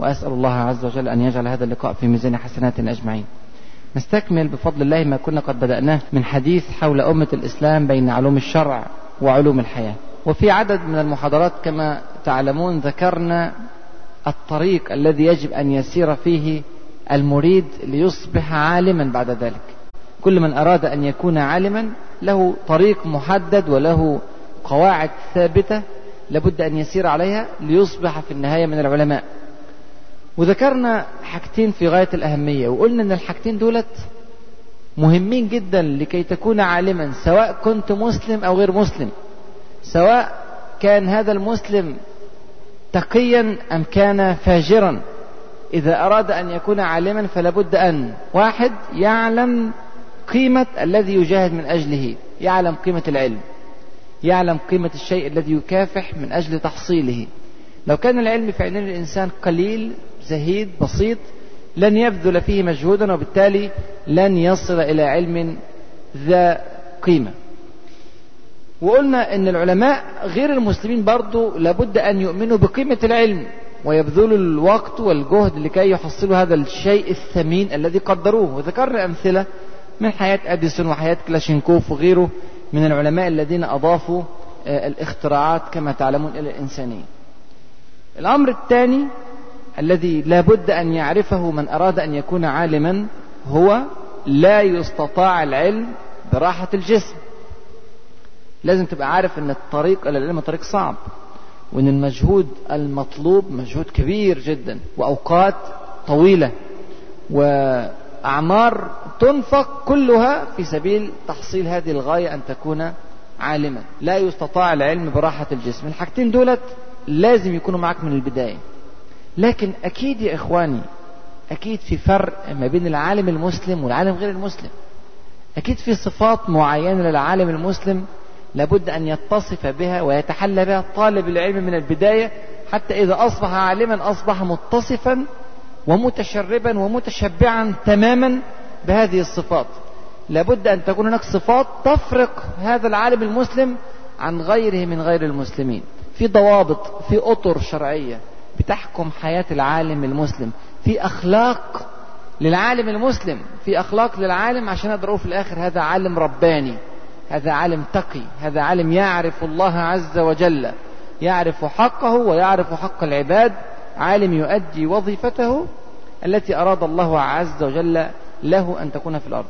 وأسأل الله عز وجل أن يجعل هذا اللقاء في ميزان حسناتنا أجمعين. نستكمل بفضل الله ما كنا قد بدأناه من حديث حول أمة الإسلام بين علوم الشرع وعلوم الحياة. وفي عدد من المحاضرات كما تعلمون ذكرنا الطريق الذي يجب أن يسير فيه المريد ليصبح عالما بعد ذلك. كل من أراد أن يكون عالما له طريق محدد وله قواعد ثابتة لابد أن يسير عليها ليصبح في النهاية من العلماء. وذكرنا حاجتين في غاية الأهمية وقلنا أن الحاجتين دولت مهمين جدا لكي تكون عالما سواء كنت مسلم أو غير مسلم. سواء كان هذا المسلم تقيا أم كان فاجرا. إذا أراد أن يكون عالما فلا بد أن واحد يعلم قيمة الذي يجاهد من أجله يعلم قيمة العلم يعلم قيمة الشيء الذي يكافح من أجل تحصيله. لو كان العلم في عينين الإنسان قليل زهيد بسيط لن يبذل فيه مجهودا وبالتالي لن يصل إلى علم ذا قيمة. وقلنا أن العلماء غير المسلمين برضو لابد أن يؤمنوا بقيمة العلم ويبذلوا الوقت والجهد لكي يحصلوا هذا الشيء الثمين الذي قدروه. وذكرنا أمثلة من حياة أديسون وحياة كلاشينكوف وغيره من العلماء الذين أضافوا الاختراعات كما تعلمون إلى الإنسانية. الأمر الثاني الذي لا بد أن يعرفه من أراد أن يكون عالما هو لا يستطاع العلم براحة الجسم. لازم تبقى عارف أن الطريق إلى العلم طريق صعب وأن المجهود المطلوب مجهود كبير جدا وأوقات طويلة وأعمار تنفق كلها في سبيل تحصيل هذه الغاية أن تكون عالما. لا يستطاع العلم براحة الجسم. الحاجتين دولت لازم يكونوا معك من البداية. لكن أكيد يا إخواني أكيد في فرق ما بين العالم المسلم والعالم غير المسلم. أكيد في صفات معينة للعالم المسلم لابد أن يتصف بها ويتحلى بها طالب العلم من البداية حتى إذا أصبح عالما أصبح متصفا ومتشربا ومتشبعا تماما بهذه الصفات. لابد أن تكون هناك صفات تفرق هذا العالم المسلم عن غيره من غير المسلمين. في ضوابط في أطر شرعية. بتحكم حياة العالم المسلم. في أخلاق للعالم المسلم. في أخلاق للعالم عشان أقدر في الآخر هذا عالم رباني. هذا عالم تقي. هذا عالم يعرف الله عز وجل. يعرف حقه ويعرف حق العباد. عالم يؤدي وظيفته التي أراد الله عز وجل له أن تكون في الأرض.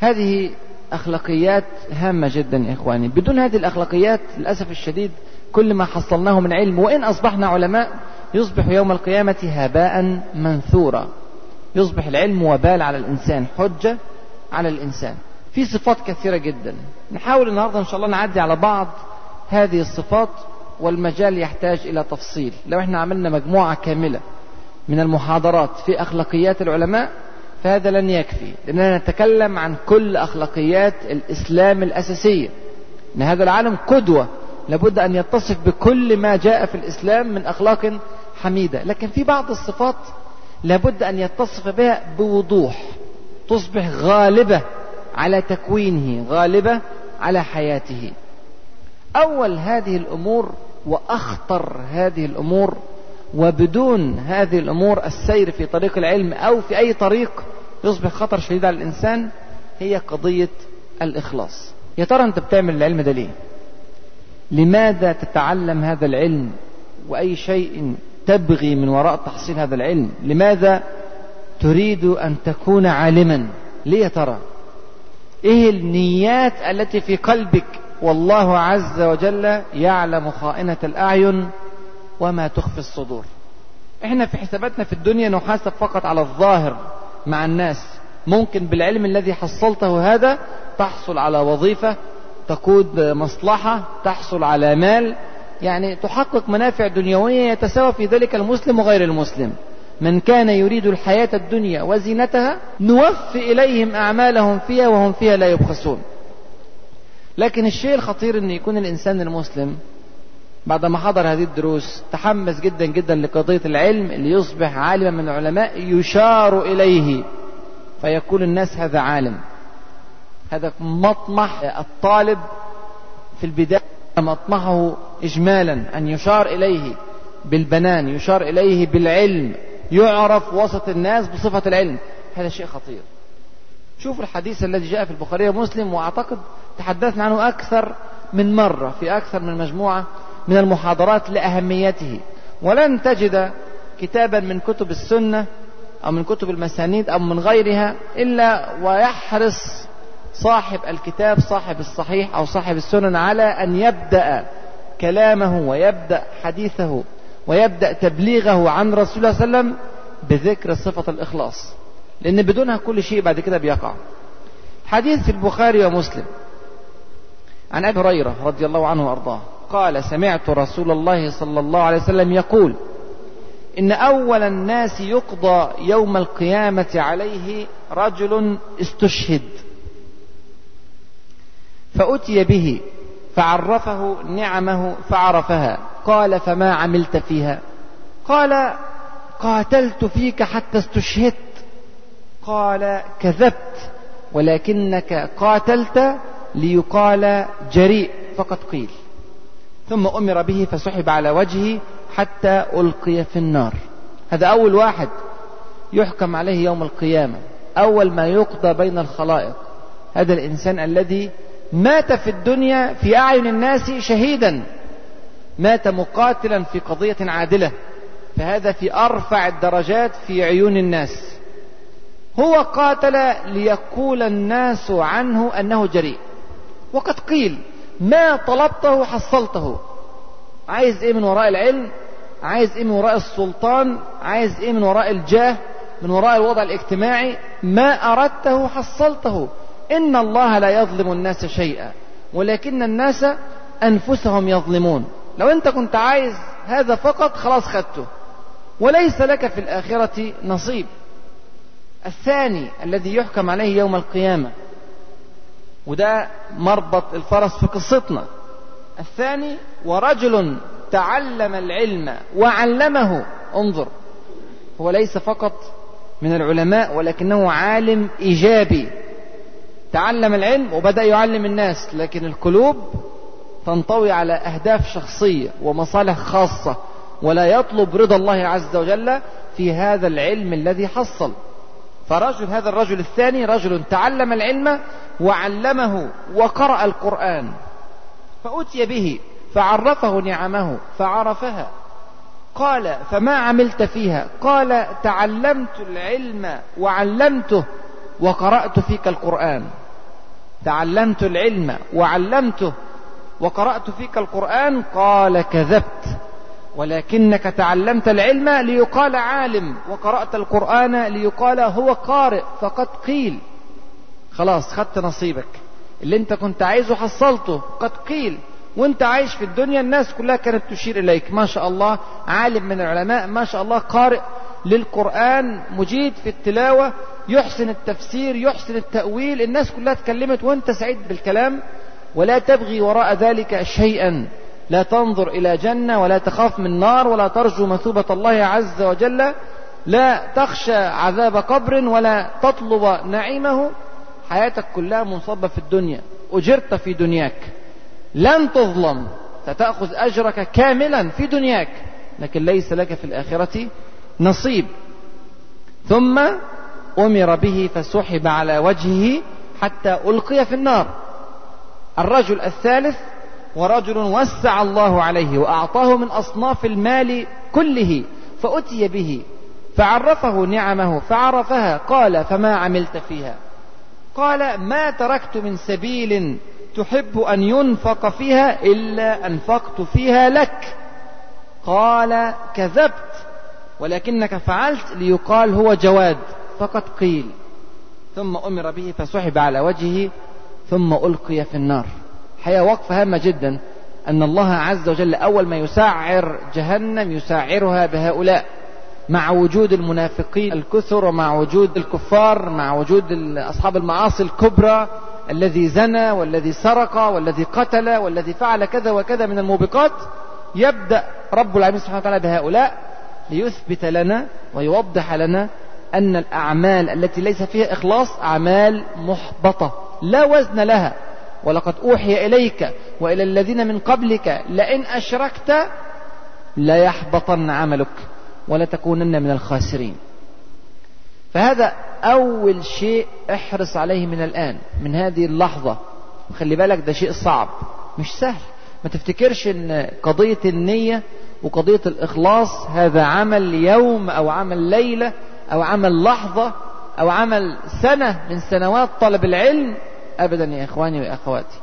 هذه أخلاقيات هامة جدا يا إخواني. بدون هذه الأخلاقيات للأسف الشديد كل ما حصلناه من علم وإن أصبحنا علماء يصبح يوم القيامة هباء منثورا. يصبح العلم وبال على الإنسان حجة على الإنسان. في صفات كثيرة جدا. نحاول النهاردة إن شاء الله نعدي على بعض هذه الصفات والمجال يحتاج إلى تفصيل. لو إحنا عملنا مجموعة كاملة من المحاضرات في أخلاقيات العلماء فهذا لن يكفي. لأننا نتكلم عن كل أخلاقيات الإسلام الأساسية. أن هذا العالم قدوة لابد أن يتصف بكل ما جاء في الإسلام من أخلاق حميدة. لكن في بعض الصفات لابد أن يتصف بها بوضوح تصبح غالبة على تكوينه غالبة على حياته. أول هذه الأمور وأخطر هذه الأمور وبدون هذه الأمور السير في طريق العلم أو في أي طريق يصبح خطر شديد على الإنسان هي قضية الإخلاص. يا ترى أنت بتعمل العلم ده ليه لماذا تتعلم هذا العلم وأي شيء تبغي من وراء تحصيل هذا العلم؟ لماذا تريد أن تكون عالما؟ ليه ترى؟ إيه النيات التي في قلبك؟ والله عز وجل يعلم خائنة الأعين وما تخفي الصدور. إحنا في حساباتنا في الدنيا نحاسب فقط على الظاهر مع الناس. ممكن بالعلم الذي حصلته هذا تحصل على وظيفة تقود مصلحة تحصل على مال يعني تحقق منافع دنيوية يتساوى في ذلك المسلم وغير المسلم. من كان يريد الحياة الدنيا وزينتها نوفي إليهم أعمالهم فيها وهم فيها لا يبخسون. لكن الشيء الخطير أن يكون الإنسان المسلم بعد ما حضر هذه الدروس تحمس جدا جدا لقضية العلم ليصبح عالما من العلماء يشار إليه. فيقول الناس هذا عالم. هذا مطمح الطالب في البداية مطمحه إجمالا أن يشار إليه بالبنان يشار إليه بالعلم يعرف وسط الناس بصفة العلم. هذا شيء خطير. شوف الحديث الذي جاء في البخاري ومسلم وأعتقد تحدثنا عنه أكثر من مرة في أكثر من مجموعة من المحاضرات لأهميته. ولن تجد كتابا من كتب السنة أو من كتب المسانيد أو من غيرها إلا ويحرص صاحب الكتاب صاحب الصحيح أو صاحب السنن على أن يبدأ كلامه ويبدأ حديثه ويبدأ تبليغه عن رسول الله صلى الله عليه وسلم بذكر صفة الإخلاص. لأن بدونها كل شيء بعد كده بيقع. حديث في البخاري ومسلم. عن أبي هريرة رضي الله عنه وأرضاه. قال سمعت رسول الله صلى الله عليه وسلم يقول إن أول الناس يقضى يوم القيامة عليه رجل استشهد. فأتي به فعرفه نعمه فعرفها. قال فما عملت فيها؟ قال قاتلت فيك حتى استشهدت. قال كذبت ولكنك قاتلت ليقال جريء. فقد قيل. ثم أمر به فسحب على وجهه حتى ألقي في النار. هذا أول واحد يحكم عليه يوم القيامة. أول ما يقضى بين الخلائق. هذا الإنسان الذي مات في الدنيا في أعين الناس شهيدا. مات مقاتلا في قضية عادلة. فهذا في أرفع الدرجات في عيون الناس. هو قاتل ليقول الناس عنه أنه جريء. وقد قيل ما طلبته حصلته. عايز إيه من وراء العلم؟ عايز إيه من وراء السلطان؟ عايز إيه من وراء الجاه؟ من وراء الوضع الاجتماعي؟ ما أردته حصلته. إن الله لا يظلم الناس شيئا ولكن الناس أنفسهم يظلمون. لو أنت كنت عايز هذا فقط خلاص خدته. وليس لك في الآخرة نصيب. الثاني الذي يحكم عليه يوم القيامة وده مربط الفرس في قصتنا. الثاني ورجل تعلم العلم وعلمه. انظر هو ليس فقط من العلماء ولكنه عالم إيجابي. تعلم العلم وبدأ يعلم الناس لكن القلوب تنطوي على أهداف شخصية ومصالح خاصة ولا يطلب رضا الله عز وجل في هذا العلم الذي حصل. فرجل هذا الرجل الثاني رجل تعلم العلم وعلمه وقرأ القرآن فأتي به فعرفه نعمه فعرفها. قال فما عملت فيها؟ قال تعلمت العلم وعلمته وقرأت فيك القرآن. تعلمت العلم وعلمته وقرأت فيك القرآن قال كذبت. ولكنك تعلمت العلم ليقال عالم وقرأت القرآن ليقال هو قارئ فقد قيل. خلاص خدت نصيبك. اللي انت كنت عايزه حصلته قد قيل. وانت عايش في الدنيا الناس كلها كانت تشير إليك. ما شاء الله عالم من العلماء ما شاء الله قارئ للقرآن مجيد في التلاوة. يحسن التفسير يحسن التأويل الناس كلها اتكلمت وانت سعيد بالكلام ولا تبغي وراء ذلك شيئا. لا تنظر إلى جنة ولا تخاف من نار ولا ترجو مثوبة الله عز وجل. لا تخشى عذاب قبر ولا تطلب نعيمه. حياتك كلها منصبة في الدنيا. أجرت في دنياك. لن تظلم. ستأخذ أجرك كاملا في دنياك. لكن ليس لك في الآخرة نصيب. ثم أمر به فسحب على وجهه حتى ألقي في النار. الرجل الثالث ورجل وسع الله عليه وأعطاه من أصناف المال كله فأتي به فعرفه نعمه فعرفها قال فما عملت فيها؟ قال ما تركت من سبيل تحب أن ينفق فيها إلا أنفقت فيها لك. قال كذبت ولكنك فعلت ليقال هو جواد. فقد قيل ثم أمر به فسحب على وجهه ثم ألقي في النار. حقيقة وقفة هامة جدا أن الله عز وجل أول ما يسعر جهنم يسعرها بهؤلاء مع وجود المنافقين الكثر ومع وجود الكفار مع وجود أصحاب المعاصي الكبرى الذي زنى والذي سرق والذي قتل والذي فعل كذا وكذا من الموبقات يبدأ رب العالمين سبحانه وتعالى بهؤلاء ليثبت لنا ويوضح لنا أن الأعمال التي ليس فيها إخلاص أعمال محبطة لا وزن لها. ولقد أوحي إليك وإلى الذين من قبلك لئن أشركت ليحبطن عملك ولتكونن من الخاسرين. فهذا أول شيء احرص عليه من الآن من هذه اللحظة. خلي بالك ده شيء صعب مش سهل. ما تفتكرش إن قضية النية وقضية الإخلاص هذا عمل يوم أو عمل ليلة أو عمل لحظة أو عمل سنة من سنوات طلب العلم أبدا يا إخواني وأخواتي.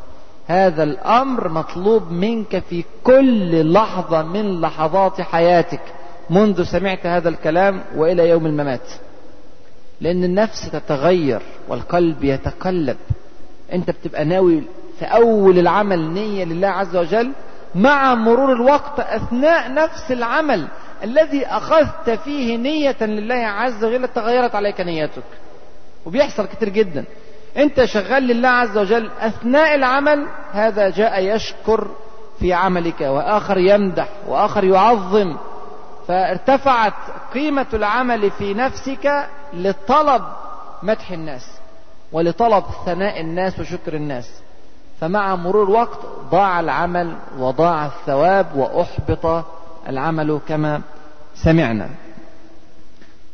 هذا الأمر مطلوب منك في كل لحظة من لحظات حياتك. منذ سمعت هذا الكلام وإلى يوم الممات. لأن النفس تتغير والقلب يتقلب. أنت بتبقى ناوي في أول العمل نية لله عز وجل مع مرور الوقت أثناء نفس العمل. الذي أخذت فيه نية لله عز وجل تغيرت عليك نيتك. وبيحصل كتير جدا. أنت شغال لله عز وجل أثناء العمل هذا جاء يشكر في عملك وآخر يمدح وآخر يعظم. فارتفعت قيمة العمل في نفسك لطلب مدح الناس ولطلب ثناء الناس وشكر الناس. فمع مرور الوقت ضاع العمل وضاع الثواب وأحبط العمل كما سمعنا.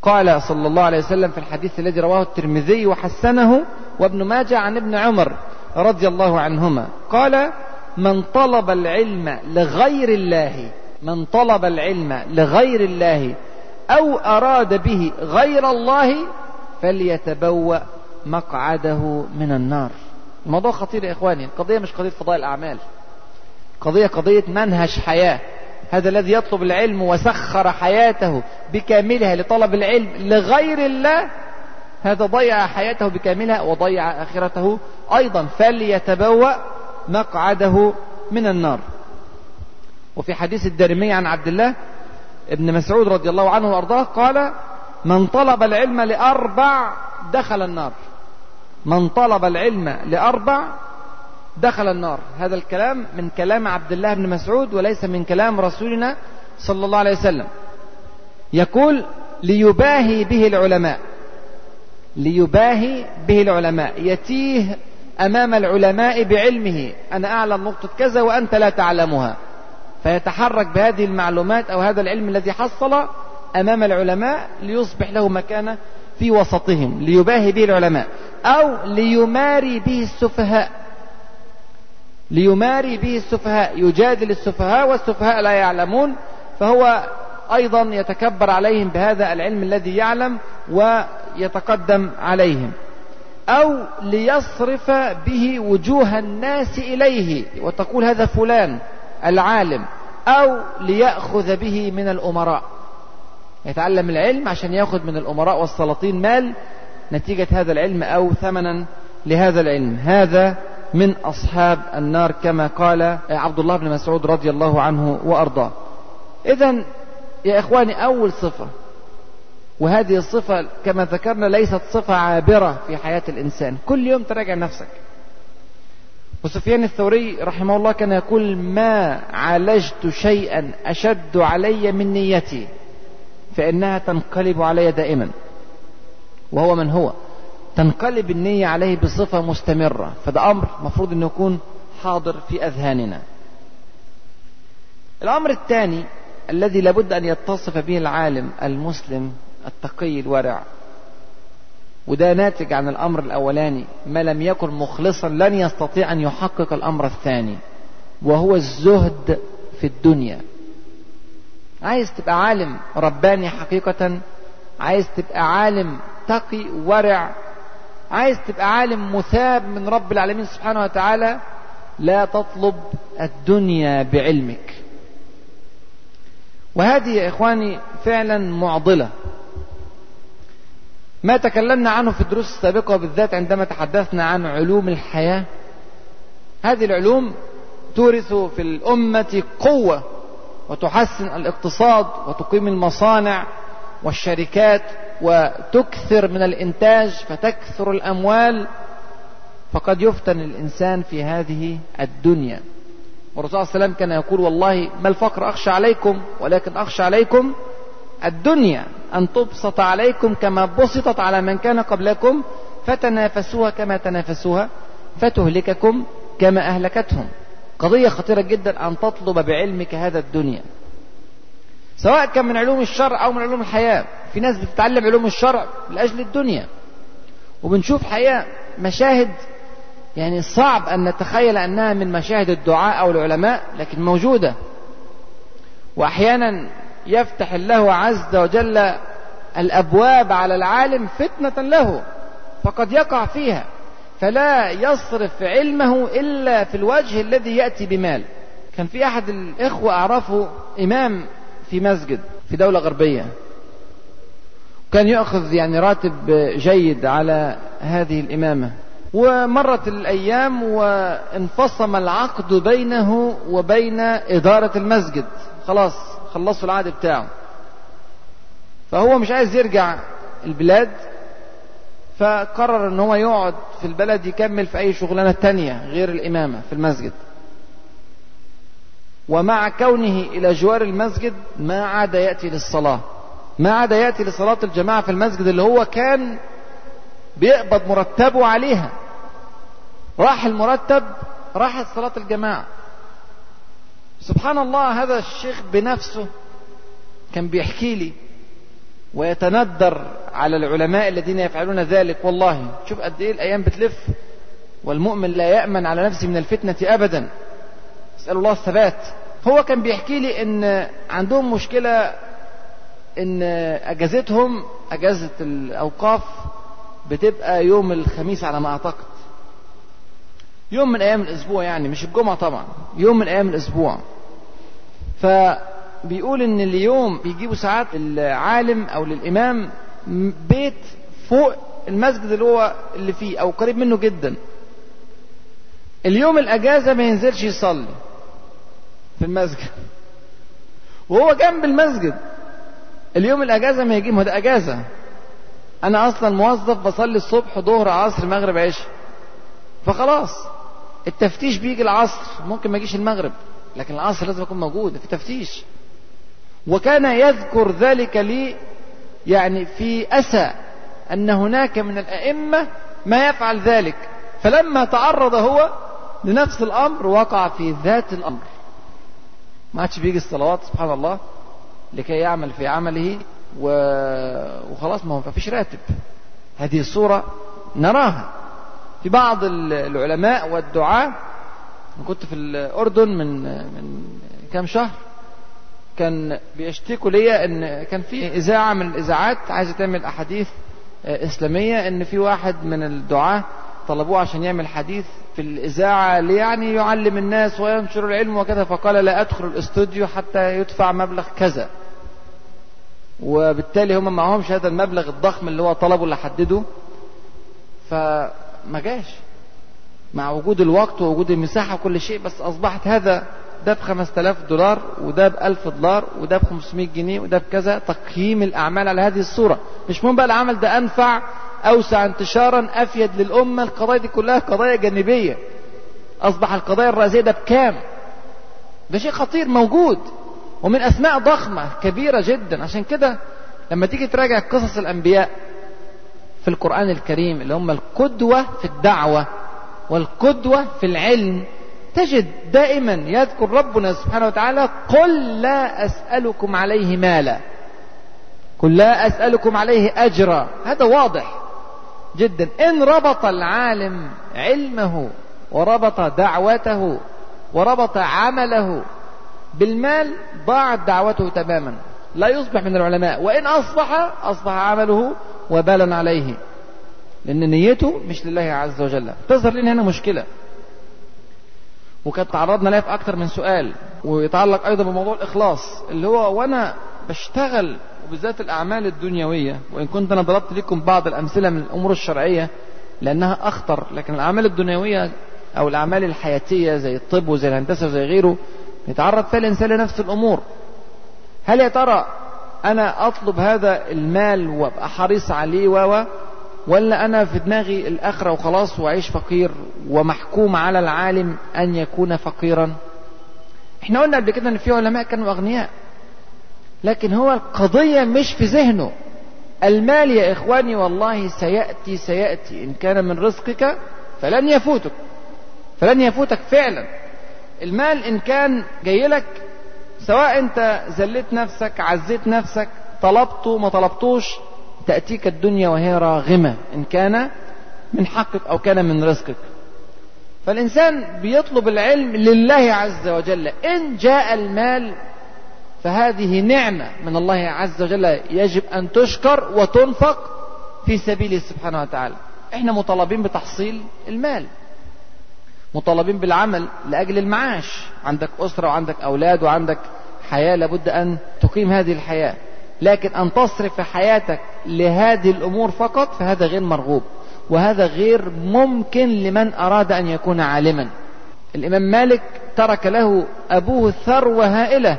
قال صلى الله عليه وسلم في الحديث الذي رواه الترمذي وحسنه وابن ماجه عن ابن عمر رضي الله عنهما. قال من طلب العلم لغير الله من طلب العلم لغير الله أو أراد به غير الله فليتبوأ مقعده من النار. الموضوع خطير يا إخواني. القضية مش قضية فضاء الأعمال قضية قضية منهج حياة. هذا الذي يطلب العلم وسخر حياته بكاملها لطلب العلم لغير الله هذا ضيع حياته بكاملها وضيع آخرته أيضا فليتبوأ مقعده من النار. وفي حديث الدارمي عن عبد الله ابن مسعود رضي الله عنه وأرضاه قال من طلب العلم لأربع دخل النار. من طلب العلم لأربع دخل النار. هذا الكلام من كلام عبد الله بن مسعود وليس من كلام رسولنا صلى الله عليه وسلم. يقول ليباهي به العلماء. ليباهي به العلماء. يتيه أمام العلماء بعلمه. أنا أعلم نقطة كذا وأنت لا تعلمها. فيتحرك بهذه المعلومات أو هذا العلم الذي حصل أمام العلماء ليصبح له مكانة في وسطهم. ليباهي به العلماء. أو ليماري به السفهاء. ليماري به السفهاء يجادل السفهاء والسفهاء لا يعلمون فهو أيضا يتكبر عليهم بهذا العلم الذي يعلم ويتقدم عليهم. أو ليصرف به وجوه الناس إليه وتقول هذا فلان العالم أو ليأخذ به من الأمراء. يتعلم العلم عشان يأخذ من الأمراء والسلاطين مال نتيجة هذا العلم أو ثمنا لهذا العلم. هذا من أصحاب النار كما قال عبد الله بن مسعود رضي الله عنه وأرضاه. إذا يا إخواني أول صفة وهذه الصفة كما ذكرنا ليست صفة عابرة في حياة الإنسان. كل يوم تراجع نفسك. وسفيان الثوري رحمه الله كان يقول ما عالجت شيئا أشد علي من نيتي فإنها تنقلب علي دائما. وهو من هو. تنقلب النية عليه بصفة مستمرة. فده أمر مفروض أنه يكون حاضر في أذهاننا. الأمر الثاني الذي لابد أن يتصف به العالم المسلم التقي الورع. وده ناتج عن الأمر الأولاني. ما لم يكن مخلصا لن يستطيع أن يحقق الأمر الثاني. وهو الزهد في الدنيا. عايز تبقى عالم رباني حقيقة. عايز تبقى عالم تقي ورع. عايز تبقى عالم مثاب من رب العالمين سبحانه وتعالى لا تطلب الدنيا بعلمك. وهذه يا إخواني فعلا معضلة. ما تكلمنا عنه في الدروس السابقة وبالذات عندما تحدثنا عن علوم الحياة. هذه العلوم تورث في الأمة قوة وتحسن الاقتصاد وتقيم المصانع والشركات وتكثر من الإنتاج فتكثر الأموال فقد يفتن الإنسان في هذه الدنيا. والرسول صلى الله عليه وسلم كان يقول والله ما الفقر أخشى عليكم ولكن أخشى عليكم الدنيا. أن تبسط عليكم كما بسطت على من كان قبلكم فتنافسوها كما تنافسوها فتهلككم كما أهلكتهم. قضية خطيرة جدا أن تطلب بعلمك هذا الدنيا. سواء كان من علوم الشرع أو من علوم الحياة. في ناس بتتعلم علوم الشرع لأجل الدنيا. وبنشوف حقيقة مشاهد يعني صعب أن نتخيل أنها من مشاهد الدعاء أو العلماء لكن موجودة. وأحيانا يفتح الله عز وجل الأبواب على العالم فتنة له فقد يقع فيها. فلا يصرف علمه إلا في الوجه الذي يأتي بمال. كان في أحد الإخوة أعرفه إمام في مسجد في دولة غربية. كان يأخذ يعني راتب جيد على هذه الإمامة. ومرت الأيام وانفصم العقد بينه وبين إدارة المسجد. خلاص خلصوا العقد بتاعه. فهو مش عايز يرجع البلاد فقرر إن هو يقعد في البلد يكمل في أي شغلانة تانية غير الإمامة في المسجد. ومع كونه إلى جوار المسجد ما عاد يأتي للصلاة. ما عاد يأتي لصلاة الجماعة في المسجد اللي هو كان بيقبض مرتبه عليها. راح المرتب راحت صلاة الجماعة. سبحان الله هذا الشيخ بنفسه كان بيحكي لي ويتندر على العلماء الذين يفعلون ذلك. والله شوف قد إيه الأيام بتلف والمؤمن لا يأمن على نفسه من الفتنة ابدا. اسال الله الثبات. هو كان بيحكي لي إن عندهم مشكلة إن أجازتهم أجازة الأوقاف بتبقى يوم الخميس على ما أعتقد. يوم من أيام الأسبوع يعني مش الجمعة طبعا يوم من أيام الأسبوع. فبيقول إن اليوم بيجيبوا ساعات العالم أو للإمام بيت فوق المسجد اللي هو اللي فيه أو قريب منه جدا. اليوم الأجازة ما ينزلش يصلي. في المسجد. وهو جنب المسجد. اليوم الأجازة ما يجي ما ده أجازة. أنا أصلا موظف بصلي الصبح ظهر عصر مغرب عشاء. فخلاص التفتيش بيجي العصر. ممكن ما يجيش المغرب لكن العصر لازم يكون موجود في تفتيش وكان يذكر ذلك لي يعني في أسى أن هناك من الأئمة ما يفعل ذلك. فلما تعرض هو لنفس الأمر وقع في ذات الأمر. ما عادش بيجي الصلوات سبحان الله لكي يعمل في عمله و... وخلاص ما هو فيش راتب. هذه الصورة نراها. في بعض العلماء والدعاة كنت في الأردن من من كام شهر كان بيشتكوا ليا إن كان في إذاعة من الإذاعات عايزة تعمل أحاديث إسلامية إن في واحد من الدعاة طلبوه عشان يعمل حديث في الإذاعة يعني يعلم الناس وينشر العلم وكذا فقال لا أدخل الاستوديو حتى يدفع مبلغ كذا. وبالتالي هم معهمش هذا المبلغ الضخم اللي هو طلبه اللي حدده. فما جاش. مع وجود الوقت ووجود المساحة وكل شيء بس أصبحت هذا ده ب 5000 دولار وده ب 1000 دولار وده ب 500 جنيه وده بكذا تقييم الأعمال على هذه الصورة. مش مهم بقى العمل ده أنفع أوسع انتشارا أفيد للأمة. القضايا دي كلها قضايا جانبية. أصبح القضايا الرئيسية ده بكام؟ ده شيء خطير موجود ومن أسماء ضخمة كبيرة جدا. عشان كده لما تيجي تراجع قصص الأنبياء في القرآن الكريم اللي هم القدوة في الدعوة والقدوة في العلم تجد دائما يذكر ربنا سبحانه وتعالى قل لا أسألكم عليه مالا قل لا أسألكم عليه أجرا. هذا واضح. جدا. إن ربط العالم علمه وربط دعوته وربط عمله بالمال ضاعت دعوته تماما. لا يصبح من العلماء. وإن أصبح أصبح عمله وبالا عليه. لأن نيته مش لله عز وجل. تظهر لنا هنا مشكلة. وكانت تعرضنا لها في أكثر من سؤال. ويتعلق أيضا بموضوع الإخلاص. اللي هو وأنا بشتغل وبالذات الأعمال الدنيوية وإن كنت أنا ضربت لكم بعض الأمثلة من الأمور الشرعية لأنها أخطر. لكن الأعمال الدنيوية أو الأعمال الحياتية زي الطب وزي الهندسة وزي غيره يتعرض فيها الإنسان لنفس الأمور. هل يا ترى أنا أطلب هذا المال وأبقى حريص عليه و ولا أنا في دماغي الآخرة وخلاص وأعيش فقير ومحكوم على العالم أن يكون فقيرا؟ إحنا قلنا قبل كده إن في علماء كانوا أغنياء. لكن هو القضية مش في ذهنه. المال يا إخواني والله سيأتي سيأتي. إن كان من رزقك فلن يفوتك. فلن يفوتك فعلا. المال إن كان جاي لك سواء أنت زلت نفسك عزيت نفسك طلبته ما طلبتوش تأتيك الدنيا وهي راغمة. إن كان من حقك أو كان من رزقك. فالإنسان بيطلب العلم لله عز وجل. إن جاء المال فهذه نعمة من الله عز وجل يجب أن تشكر وتنفق في سبيله سبحانه وتعالى. إحنا مطالبين بتحصيل المال. مطالبين بالعمل لأجل المعاش. عندك أسرة وعندك أولاد وعندك حياة لابد أن تقيم هذه الحياة. لكن أن تصرف حياتك لهذه الأمور فقط فهذا غير مرغوب. وهذا غير ممكن لمن أراد أن يكون عالما. الإمام مالك ترك له أبوه ثروة هائلة.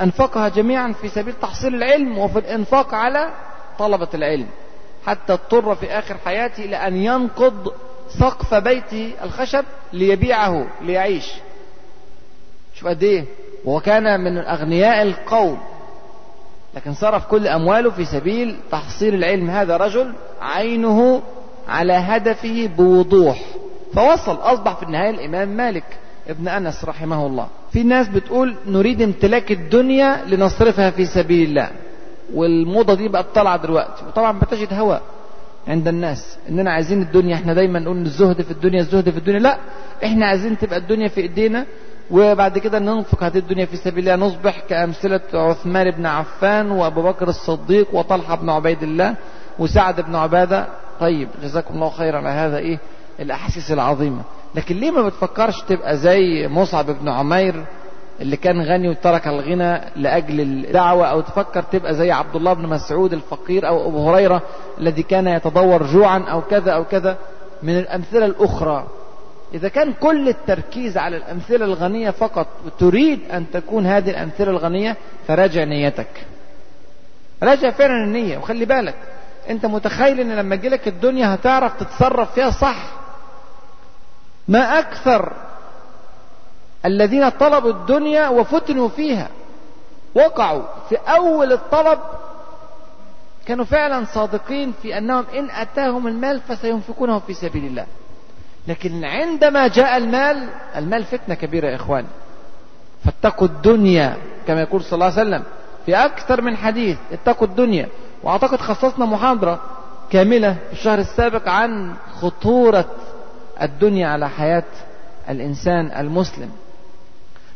أنفقها جميعا في سبيل تحصيل العلم وفي الإنفاق على طلبة العلم حتى اضطر في آخر حياته إلى أن ينقض سقف بيته الخشب ليبيعه ليعيش. شوف قد إيه؟ وكان من أغنياء القوم. لكن صرف كل أمواله في سبيل تحصيل العلم. هذا رجل عينه على هدفه بوضوح. فوصل أصبح في النهاية الإمام مالك. ابن أنس رحمه الله. في ناس بتقول نريد امتلاك الدنيا لنصرفها في سبيل الله. والموضة دي بقت طالعة دلوقتي. وطبعا بتجد هوى عند الناس. إننا عايزين الدنيا إحنا دايما نقول الزهد في الدنيا الزهد في الدنيا. لا إحنا عايزين تبقى الدنيا في إيدينا. وبعد كده ننفق هذه الدنيا في سبيل الله. نصبح كأمثلة عثمان بن عفان وأبو بكر الصديق وطلحة بن عبيد الله وسعد بن عبادة. طيب جزاكم الله خيرا على هذا إيه الأحاسيس العظيمة. لكن ليه ما بتفكرش تبقى زي مصعب بن عمير اللي كان غني وترك الغنى لأجل الدعوة أو تفكر تبقى زي عبد الله بن مسعود الفقير أو أبو هريرة الذي كان يتضور جوعا أو كذا أو كذا من الأمثلة الأخرى. إذا كان كل التركيز على الأمثلة الغنية فقط وتريد أن تكون هذه الأمثلة الغنية فراجع نيتك. راجع فعلا النية وخلي بالك أنت متخيل أن لما تجيلك الدنيا هتعرف تتصرف فيها صح؟ ما أكثر الذين طلبوا الدنيا وفتنوا فيها وقعوا في أول الطلب كانوا فعلا صادقين في أنهم إن أتاهم المال فسينفقونه في سبيل الله. لكن عندما جاء المال المال فتنة كبيرة يا إخواني فاتقوا الدنيا كما يقول صلى الله عليه وسلم في أكثر من حديث اتقوا الدنيا. وأعتقد خصصنا محاضرة كاملة في الشهر السابق عن خطورة الدنيا على حياة الإنسان المسلم.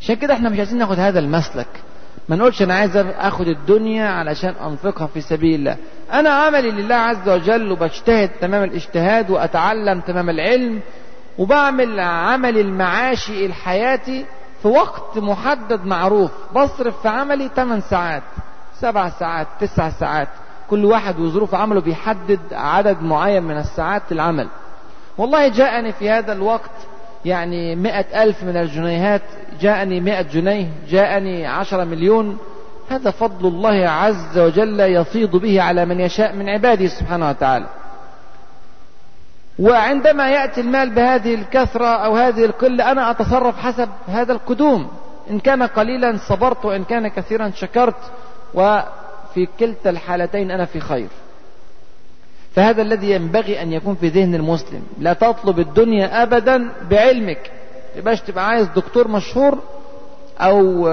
عشان كده إحنا مش عايزين ناخد هذا المسلك. ما نقولش أنا عايز آخد الدنيا علشان أنفقها في سبيل الله. أنا عملي لله عز وجل وبجتهد تمام الاجتهاد وأتعلم تمام العلم وبعمل عملي المعاشي الحياتي في وقت محدد معروف. بصرف في عملي 8 ساعات سبع ساعات تسع ساعات. كل واحد وظروف عمله بيحدد عدد معين من الساعات العمل. والله جاءني في هذا الوقت يعني مئة ألف من الجنيهات جاءني مئة جنيه جاءني عشرة مليون. هذا فضل الله عز وجل يفيض به على من يشاء من عباده سبحانه وتعالى. وعندما يأتي المال بهذه الكثرة أو هذه القلة أنا أتصرف حسب هذا القدوم. إن كان قليلا صبرت وإن كان كثيرا شكرت وفي كلتا الحالتين أنا في خير. فهذا الذي ينبغي أن يكون في ذهن المسلم. لا تطلب الدنيا أبدا بعلمك. يبقاش تبقى عايز دكتور مشهور أو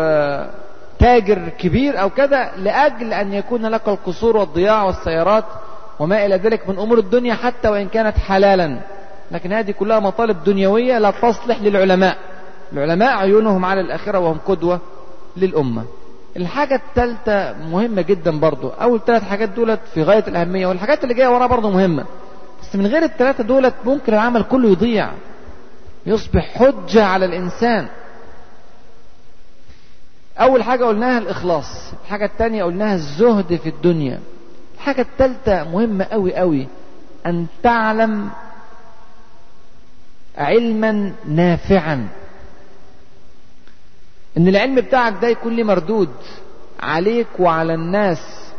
تاجر كبير أو كذا لأجل أن يكون لك القصور والضياع والسيارات وما إلى ذلك من أمور الدنيا حتى وإن كانت حلالا. لكن هذه كلها مطالب دنيوية لا تصلح للعلماء. العلماء عيونهم على الآخرة وهم قدوة للأمة. الحاجة الثالثة مهمة جدا برضو. أول ثلاث حاجات دولت في غاية الأهمية والحاجات اللي جاية وراها برضو مهمة. بس من غير الثلاثة دولت ممكن العمل كله يضيع. يصبح حجة على الإنسان. أول حاجة قلناها الإخلاص. الحاجة الثانية قلناها الزهد في الدنيا. الحاجة الثالثة مهمة أوي أوي. أن تعلم علما نافعا. إن العلم بتاعك ده يكون ليه مردود عليك وعلى الناس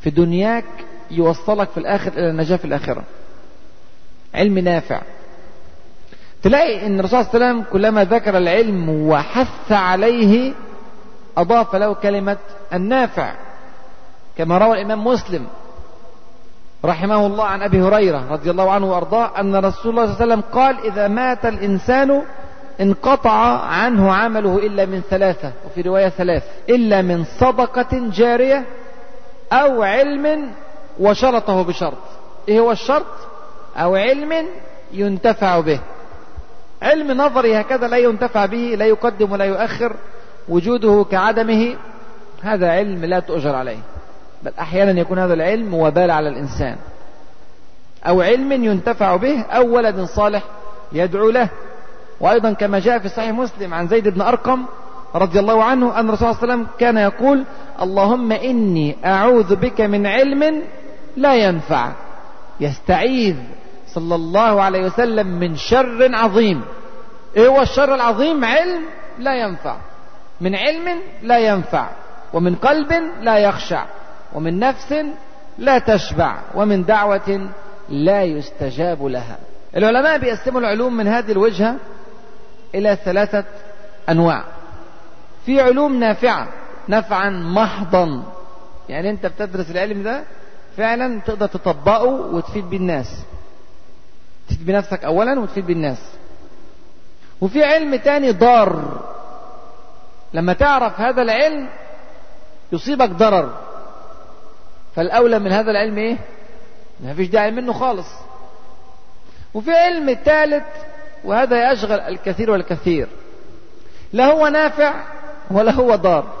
في دنياك يوصلك في الآخر إلى النجاة في الآخرة. علم نافع. تلاقي إن الرسول صلى الله عليه وسلم كلما ذكر العلم وحث عليه أضاف له كلمة النافع. كما روى الإمام مسلم رحمه الله عن أبي هريرة رضي الله عنه وأرضاه أن رسول الله صلى الله عليه وسلم قال إذا مات الإنسان انقطع عنه عمله إلا من ثلاثة وفي رواية ثلاث إلا من صدقة جارية أو علم وشرطه بشرط. إيه هو الشرط؟ أو علم ينتفع به. علم نظري هكذا لا ينتفع به لا يقدم ولا يؤخر وجوده كعدمه. هذا علم لا تؤجر عليه. بل أحيانا يكون هذا العلم وبال على الإنسان. أو علم ينتفع به أو ولد صالح يدعو له. وأيضا كما جاء في صحيح مسلم عن زيد بن أرقم رضي الله عنه أن الرسول صلى الله عليه وسلم كان يقول اللهم إني أعوذ بك من علم لا ينفع. يستعيذ صلى الله عليه وسلم من شر عظيم. إيه هو الشر العظيم؟ علم لا ينفع. من علم لا ينفع. ومن قلب لا يخشع. ومن نفس لا تشبع. ومن دعوة لا يستجاب لها. العلماء بيقسموا العلوم من هذه الوجهة إلى ثلاثة أنواع. في علوم نافعة نفعا محضا. يعني أنت بتدرس العلم ده فعلا تقدر تطبقه وتفيد بيه الناس. تفيد بنفسك أولا وتفيد بالناس وفي علم تاني ضار. لما تعرف هذا العلم يصيبك ضرر. فالأولى من هذا العلم إيه؟ ما فيش داعي منه خالص. وفي علم ثالث وهذا يشغل الكثير والكثير. لا هو نافع ولا هو ضار.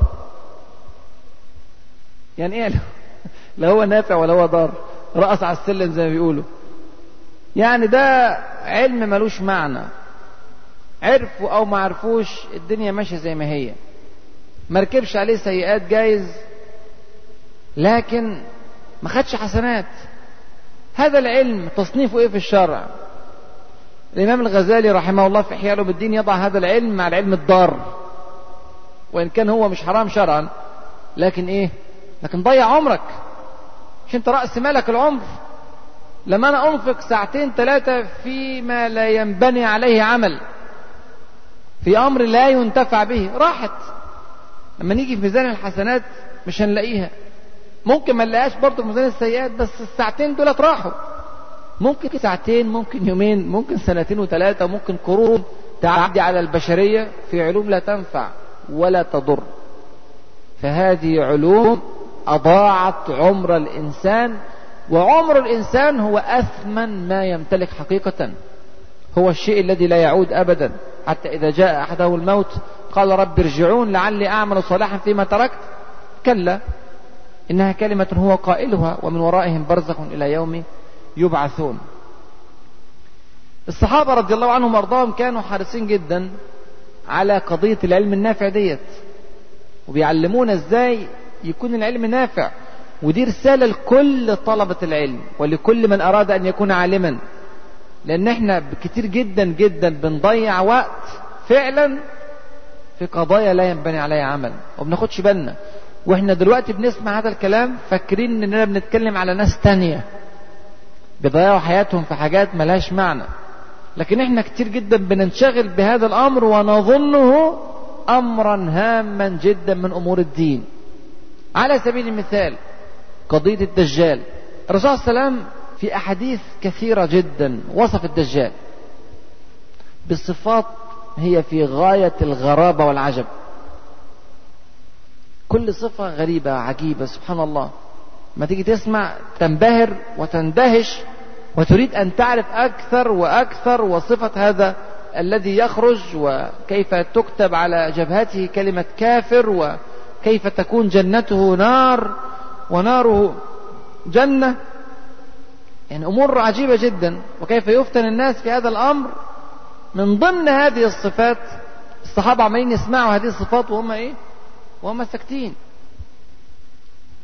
يعني إيه؟ لا هو نافع ولا هو ضار. رأس على السلم زي ما بيقولوا. يعني ده علم ملوش معنى. عرفوا أو ما عرفوش الدنيا ماشية زي ما هي. مركبش عليه سيئات جايز لكن ما خدش حسنات. هذا العلم تصنيفه إيه في الشرع؟ الإمام الغزالي رحمه الله في احياء بالدين يضع هذا العلم مع العلم الضار. وإن كان هو مش حرام شرعا لكن إيه؟ لكن ضيع عمرك. مش أنت رأس مالك العمر. لما أنا أنفق ساعتين ثلاثة فيما لا ينبني عليه عمل. في أمر لا ينتفع به. راحت. لما نيجي في ميزان الحسنات مش هنلاقيها. ممكن ما نلاقيهاش برضه في ميزان السيئات بس الساعتين دولت راحوا. ممكن ساعتين ممكن يومين ممكن سنتين وثلاثة ممكن قرون تعدي على البشرية في علوم لا تنفع ولا تضر. فهذه علوم أضاعت عمر الإنسان وعمر الإنسان هو أثمن ما يمتلك حقيقة. هو الشيء الذي لا يعود أبدا. حتى إذا جاء أحده الموت قال رب ارجعون لعلي أعمل صالحا فيما تركت. كلا إنها كلمة هو قائلها ومن ورائهم برزخ إلى يوم يبعثون. الصحابة رضي الله عنهم وأرضاهم كانوا حريصين جدا على قضية العلم النافع ديت. وبيعلمونا إزاي يكون العلم نافع. ودي رسالة لكل طلبة العلم ولكل من أراد أن يكون عالما. لأن إحنا كتير جدا جدا بنضيع وقت فعلا في قضايا لا ينبني عليها عمل. وبناخدش بالنا. وإحنا دلوقتي بنسمع هذا الكلام فاكرين إننا بنتكلم على ناس تانية. بيضيعوا حياتهم في حاجات ملهاش معنى. لكن إحنا كتير جدا بننشغل بهذا الأمر ونظنه امرا هاما جدا من أمور الدين. على سبيل المثال قضية الدجال. الرسول صلى الله عليه وسلم في أحاديث كثيرة جدا وصف الدجال بصفات هي في غاية الغرابة والعجب. كل صفة غريبة عجيبة سبحان الله. ما تيجي تسمع تنبهر وتندهش وتريد أن تعرف أكثر وأكثر وصفة هذا الذي يخرج وكيف تكتب على جبهته كلمة كافر وكيف تكون جنته نار وناره جنة. يعني أمور عجيبة جدا. وكيف يفتن الناس في هذا الأمر. من ضمن هذه الصفات الصحابة عمالين يسمعوا هذه الصفات وهم إيه؟ وهم ساكتين.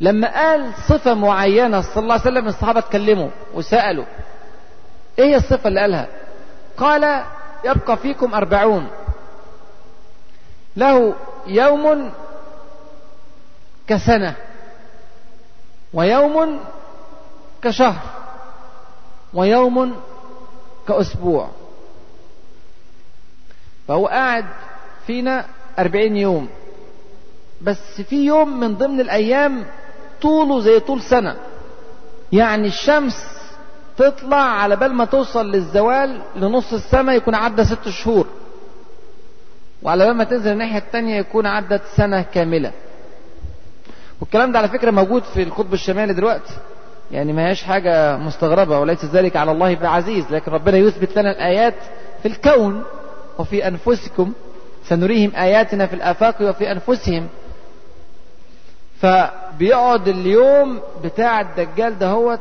لما قال صفة معينة صلى الله عليه وسلم الصحابة اتكلموا وسألوا إيه الصفة اللي قالها؟ قال يبقى فيكم أربعون. له يوم كسنة ويوم كشهر ويوم كأسبوع. فهو قاعد فينا أربعين يوم. بس في يوم من ضمن الأيام طوله زي طول سنة. يعني الشمس تطلع على بال ما توصل للزوال لنص السماء يكون عدى ست شهور. وعلى بال ما تنزل الناحية التانية يكون عدت سنة كاملة. والكلام ده على فكرة موجود في القطب الشمالي دلوقتي. يعني ما هيش حاجة مستغربة وليس ذلك على الله بعزيز لكن ربنا يثبت لنا الآيات في الكون وفي أنفسكم. سنريهم آياتنا في الآفاق وفي أنفسهم. فبيقعد اليوم بتاع الدجال دهوت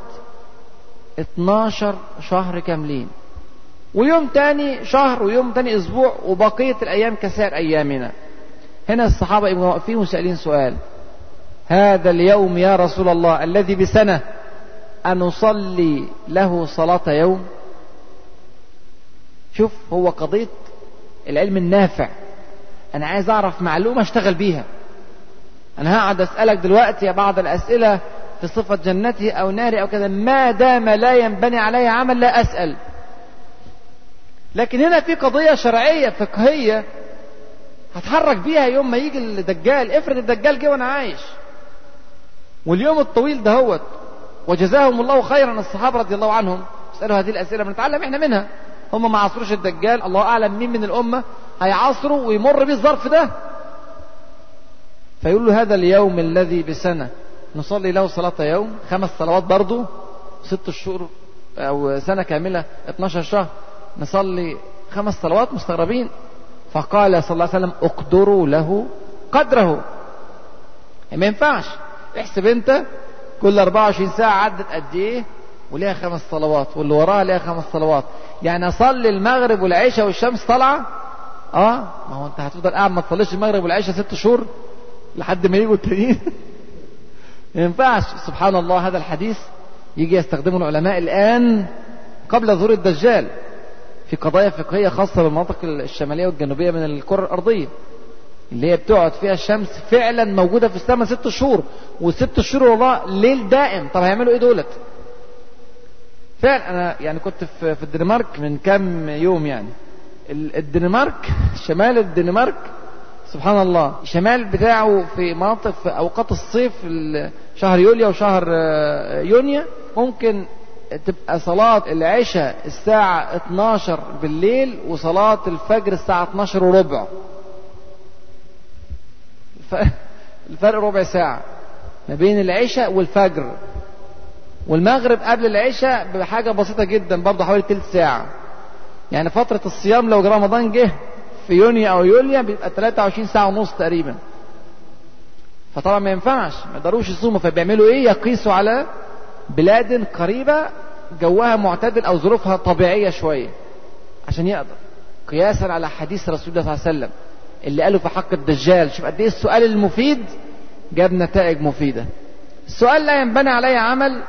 12 شهر كاملين. ويوم تاني شهر ويوم تاني أسبوع وبقية الأيام كسائر أيامنا. هنا الصحابة يبقوا واقفين وسألين سؤال. هذا اليوم يا رسول الله الذي بسنة أن نصلي له صلاة يوم؟ شوف هو قضية العلم النافع. أنا عايز أعرف معلومة أشتغل بيها. أنا هقعد أسألك دلوقتي بعض الأسئلة في صفة جنته أو ناره أو كذا. ما دام لا ينبني عليه عمل لا أسأل. لكن هنا في قضية شرعية فقهية هتحرك بيها يوم ما يجي الدجال. افرض الدجال جه وأنا عايش. واليوم الطويل دهوت وجزاهم الله خيرا الصحابة رضي الله عنهم. اسألوا هذه الأسئلة بنتعلم إحنا منها. هم ما عصروش الدجال. الله أعلم مين من الأمة هيعصروا ويمر بيه الظرف ده. فيقول له هذا اليوم الذي بسنة. نصلي له صلاة يوم خمس صلوات برضو ست شهور أو سنة كاملة 12 شهر. نصلي خمس صلوات مستغربين. فقال صلى الله عليه وسلم اقدروا له قدره. ما ينفعش. احسب انت كل 24 ساعة عدت قد إيه؟ وليها خمس صلوات واللي وراها ليها خمس صلوات. يعني أصلي المغرب والعشاء والشمس طالعة؟ آه ما هو أنت هتفضل قاعد ما تصليش المغرب والعشاء ست شهور؟ لحد ما يجوا التانيين. ما ينفعش. سبحان الله هذا الحديث يجي يستخدمه العلماء الآن قبل ظهور الدجال في قضايا فقهية خاصة بالمناطق الشمالية والجنوبية من الكرة الأرضية اللي هي بتقعد فيها الشمس فعلا موجودة في السماء ست شهور وست شهور والله ليل دائم. طب هيعملوا إيه دولت؟ فعلا أنا يعني كنت في الدنمارك من كام يوم يعني. الدنمارك شمال الدنمارك سبحان الله. الشمال بتاعه في مناطق في أوقات الصيف شهر يوليو وشهر يونيو ممكن تبقى صلاة العشاء الساعة 12 بالليل وصلاة الفجر الساعة 12 وربع. الفرق ربع ساعة ما بين العشاء والفجر. والمغرب قبل العشاء بحاجة بسيطة جدا برضه حوالي تلت ساعة. يعني فترة الصيام لو رمضان جه في يونيو أو يوليو بيبقى 23 ساعة ونص تقريبا. فطبعا ما ينفعش ما يقدروش يصوموا. فبيعملوا إيه؟ يقيسوا على بلاد قريبة جوها معتدل أو ظروفها طبيعية شوية عشان يقدر. قياسا على حديث رسول الله صلى الله عليه وسلم اللي قاله في حق الدجال. شوف قد إيه السؤال المفيد جاب نتائج مفيدة. السؤال لا ينبني عليه عمل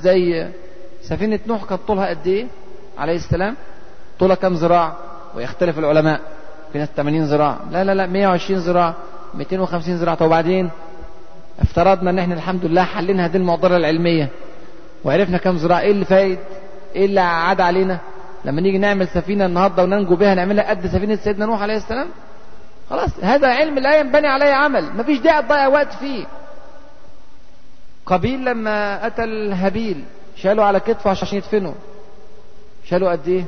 زي سفينة نوح كانت طولها قد إيه؟ عليه السلام. طولها كم ذراع؟ ويختلف العلماء. في ناس 80 ذراع لا لا لا 120 ذراع 250 ذراع طب وبعدين؟ افترضنا إن إحنا الحمد لله حلينا هذه المعضلة العلمية وعرفنا كم ذراع إيه اللي فايد؟ إيه اللي عاد علينا؟ لما نيجي نعمل سفينة النهارده وننجو بها نعملها قد سفينة سيدنا نوح عليه السلام؟ خلاص هذا علم لا ينبني عليه عمل. مفيش داعي تضيع وقت فيه. قبيل لما أتى الهابيل شالوا على كتفه عشان يدفنوا شالوا قد إيه؟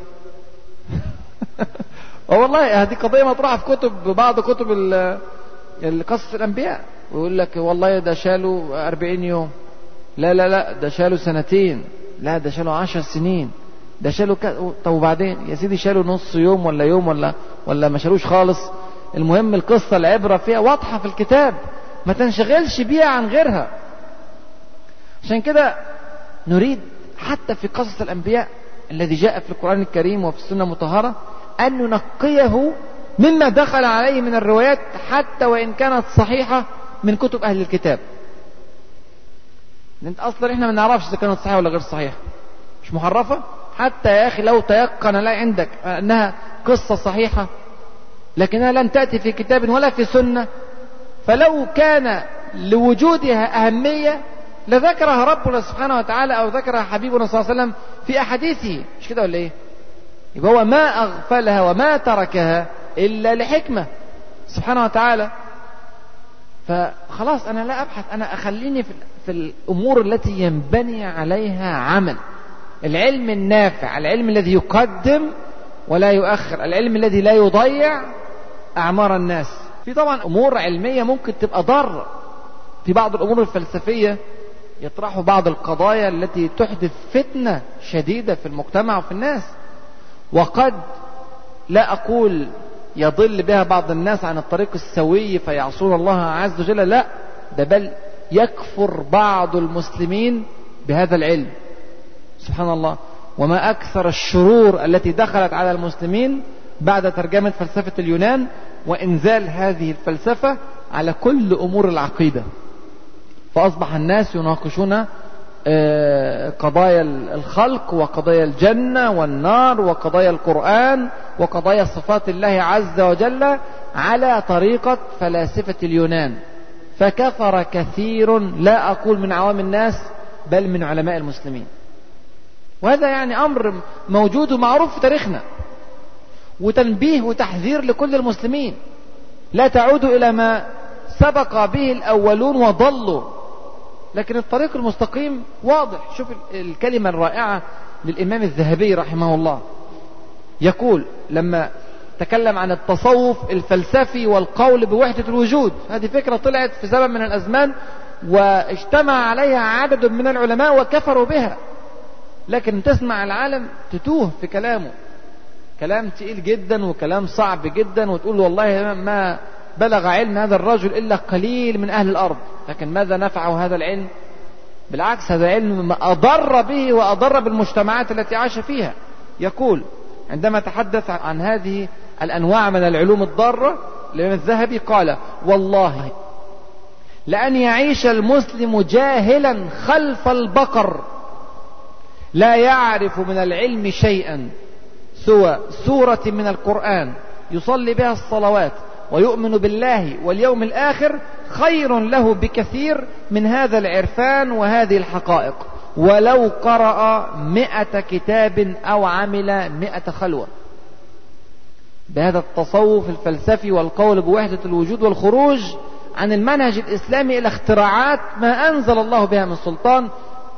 والله هذه قضية مطروحه في كتب بعض كتب قصص الأنبياء. ويقول لك والله ده شالوا أربعين يوم. لا لا لا ده شالوا سنتين. لا ده شالوا عشر سنين. ده شالوا ك... طب وبعدين؟ يا سيدي شالوا نص يوم ولا يوم ولا ولا ما شالوش خالص. المهم القصة العبرة فيها واضحة في الكتاب. ما تنشغلش بيها عن غيرها. عشان كده نريد حتى في قصص الأنبياء الذي جاء في القرآن الكريم وفي السنة المطهرة أن ننقيه مما دخل عليه من الروايات حتى وإن كانت صحيحة من كتب أهل الكتاب. انت أصلا إحنا ما نعرفش إذا كانت صحيحة ولا غير صحيحة. مش محرفة؟ حتى يا أخي لو تيقن لا عندك أنها قصة صحيحة لكنها لم تأتي في كتاب ولا في سنة فلو كان لوجودها أهمية لذكرها ربنا سبحانه وتعالى أو ذكرها حبيبنا صلى الله عليه وسلم في أحاديثه. مش كده ولا إيه؟ يبقى هو ما أغفلها وما تركها إلا لحكمة. سبحانه وتعالى. فخلاص أنا لا أبحث. أنا أخليني في, الأمور التي ينبني عليها عمل. العلم النافع العلم الذي يقدم ولا يؤخر. العلم الذي لا يضيع أعمار الناس. في طبعا أمور علمية ممكن تبقى ضارة. في بعض الأمور الفلسفية يطرحوا بعض القضايا التي تحدث فتنة شديدة في المجتمع وفي الناس. وقد لا أقول يضل بها بعض الناس عن الطريق السوي فيعصون الله عز وجل لا ده بل يكفر بعض المسلمين بهذا العلم. سبحان الله. وما أكثر الشرور التي دخلت على المسلمين بعد ترجمة فلسفة اليونان وإنزال هذه الفلسفة على كل أمور العقيدة. فأصبح الناس يناقشون قضايا الخلق وقضايا الجنة والنار وقضايا القرآن وقضايا صفات الله عز وجل على طريقة فلاسفة اليونان. فكفر كثير لا أقول من عوام الناس بل من علماء المسلمين. وهذا يعني أمر موجود ومعروف في تاريخنا. وتنبيه وتحذير لكل المسلمين. لا تعودوا إلى ما سبق به الأولون وضلوا. لكن الطريق المستقيم واضح. شوف الكلمة الرائعة للإمام الذهبي رحمه الله. يقول لما تكلم عن التصوف الفلسفي والقول بوحدة الوجود. هذه فكرة طلعت في زمن من الأزمان واجتمع عليها عدد من العلماء وكفروا بها. لكن تسمع العالم تتوه في كلامه. كلام تقيل جدا وكلام صعب جدا وتقول والله ما بلغ علم هذا الرجل إلا قليل من أهل الأرض. لكن ماذا نفعه هذا العلم؟ بالعكس هذا علم أضر به وأضر بالمجتمعات التي عاش فيها. يقول عندما تحدث عن هذه الأنواع من العلوم الضارة الإمام الذهبي قال والله لأن يعيش المسلم جاهلا خلف البقر لا يعرف من العلم شيئا سوى سورة من القرآن يصلي بها الصلوات. ويؤمن بالله واليوم الآخر خير له بكثير من هذا العرفان وهذه الحقائق. ولو قرأ مئة كتاب أو عمل مئة خلوة. بهذا التصوف الفلسفي والقول بوحدة الوجود والخروج عن المنهج الإسلامي إلى اختراعات ما أنزل الله بها من سلطان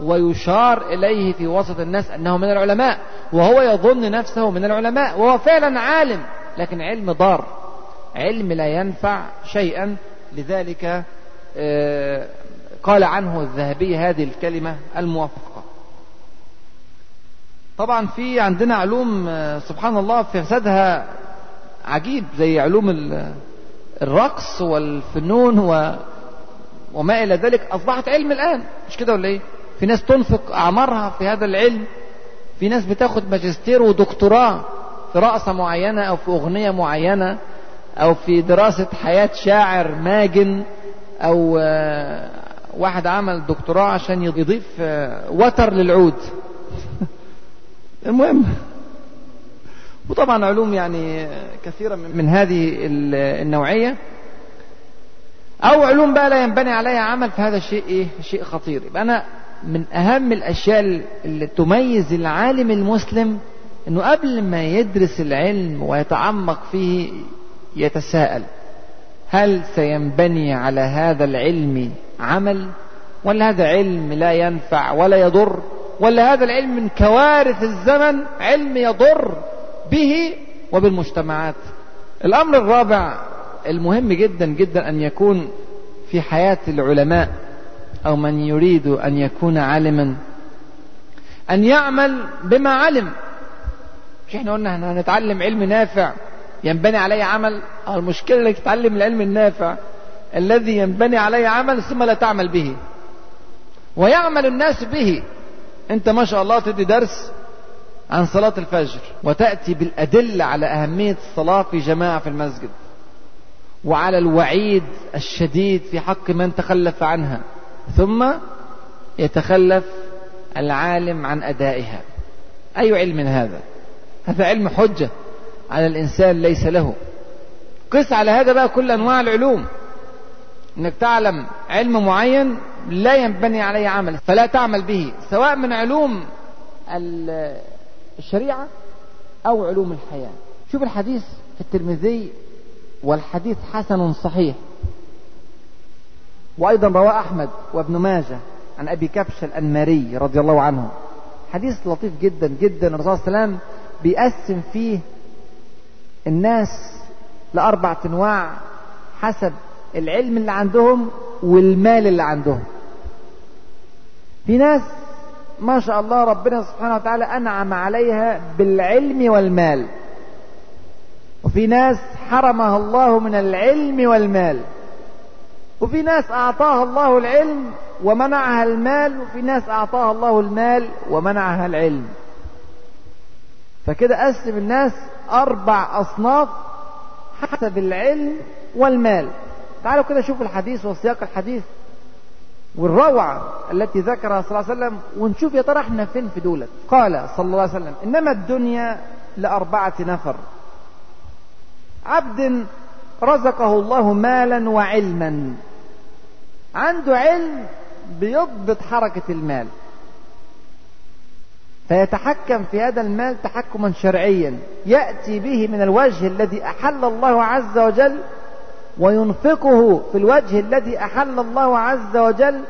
ويشار إليه في وسط الناس أنه من العلماء. وهو يظن نفسه من العلماء. وهو فعلا عالم لكن علم ضار. علم لا ينفع شيئا. لذلك قال عنه الذهبي هذه الكلمة الموافقة. طبعا في عندنا علوم سبحان الله فسادها عجيب زي علوم الرقص والفنون و وما إلى ذلك. أصبحت علم الآن. مش كده ولا إيه؟ في ناس تنفق أعمارها في هذا العلم. في ناس بتاخد ماجستير ودكتوراه في رقصة معينة أو في أغنية معينة. أو في دراسة حياة شاعر ماجن أو واحد عمل دكتوراه عشان يضيف وتر للعود. المهم. وطبعا علوم يعني كثيرة من هذه النوعية. أو علوم بقى لا ينبني عليها عمل فهذا شيء إيه؟ شيء خطير. يبقى أنا من أهم الأشياء اللي تميز العالم المسلم إنه قبل ما يدرس العلم ويتعمق فيه يتساءل هل سينبني على هذا العلم عمل؟ ولا هذا علم لا ينفع ولا يضر؟ ولا هذا العلم من كوارث الزمن علم يضر به وبالمجتمعات؟ الأمر الرابع المهم جدا جدا أن يكون في حياة العلماء أو من يريد أن يكون عالما أن يعمل بما علم. مش إحنا قلنا إحنا هنتعلم علم نافع ينبني عليه عمل. أو المشكلة إنك تتعلم العلم النافع. الذي ينبني عليه عمل ثم لا تعمل به. ويعمل الناس به. أنت ما شاء الله تدي درس عن صلاة الفجر وتأتي بالأدلة على أهمية الصلاة في جماعة في المسجد وعلى الوعيد الشديد في حق من تخلف عنها ثم يتخلف العالم عن أدائها. أي علم هذا؟ هذا علم حجة. على الإنسان ليس له. قس على هذا بقى كل أنواع العلوم. إنك تعلم علم معين لا ينبني عليه عمل فلا تعمل به سواء من علوم الشريعة أو علوم الحياة. شوف الحديث في الترمذي والحديث حسن صحيح. وأيضا رواه أحمد وابن ماجه عن أبي كبش الأنماري رضي الله عنه. حديث لطيف جدا جدا. الرسول صلى الله عليه وسلم بيقسم فيه الناس لأربع أنواع حسب العلم اللي عندهم والمال اللي عندهم. في ناس ما شاء الله ربنا سبحانه وتعالى أنعم عليها بالعلم والمال. وفي ناس حرمها الله من العلم والمال. وفي ناس أعطاها الله العلم ومنعها المال وفي ناس أعطاها الله المال ومنعها العلم. فكده قسم الناس أربع أصناف حسب العلم والمال. تعالوا كده شوفوا الحديث وسياق الحديث والروعة التي ذكرها صلى الله عليه وسلم ونشوف يا ترى إحنا فين في دولت. قال صلى الله عليه وسلم إنما الدنيا لأربعة نفر. عبد رزقه الله مالا وعلما. عنده علم بيضبط حركة المال. فيتحكم في هذا المال تحكما شرعيا. يأتي به من الوجه الذي أحل الله عز وجل وينفقه في الوجه الذي أحل الله عز وجل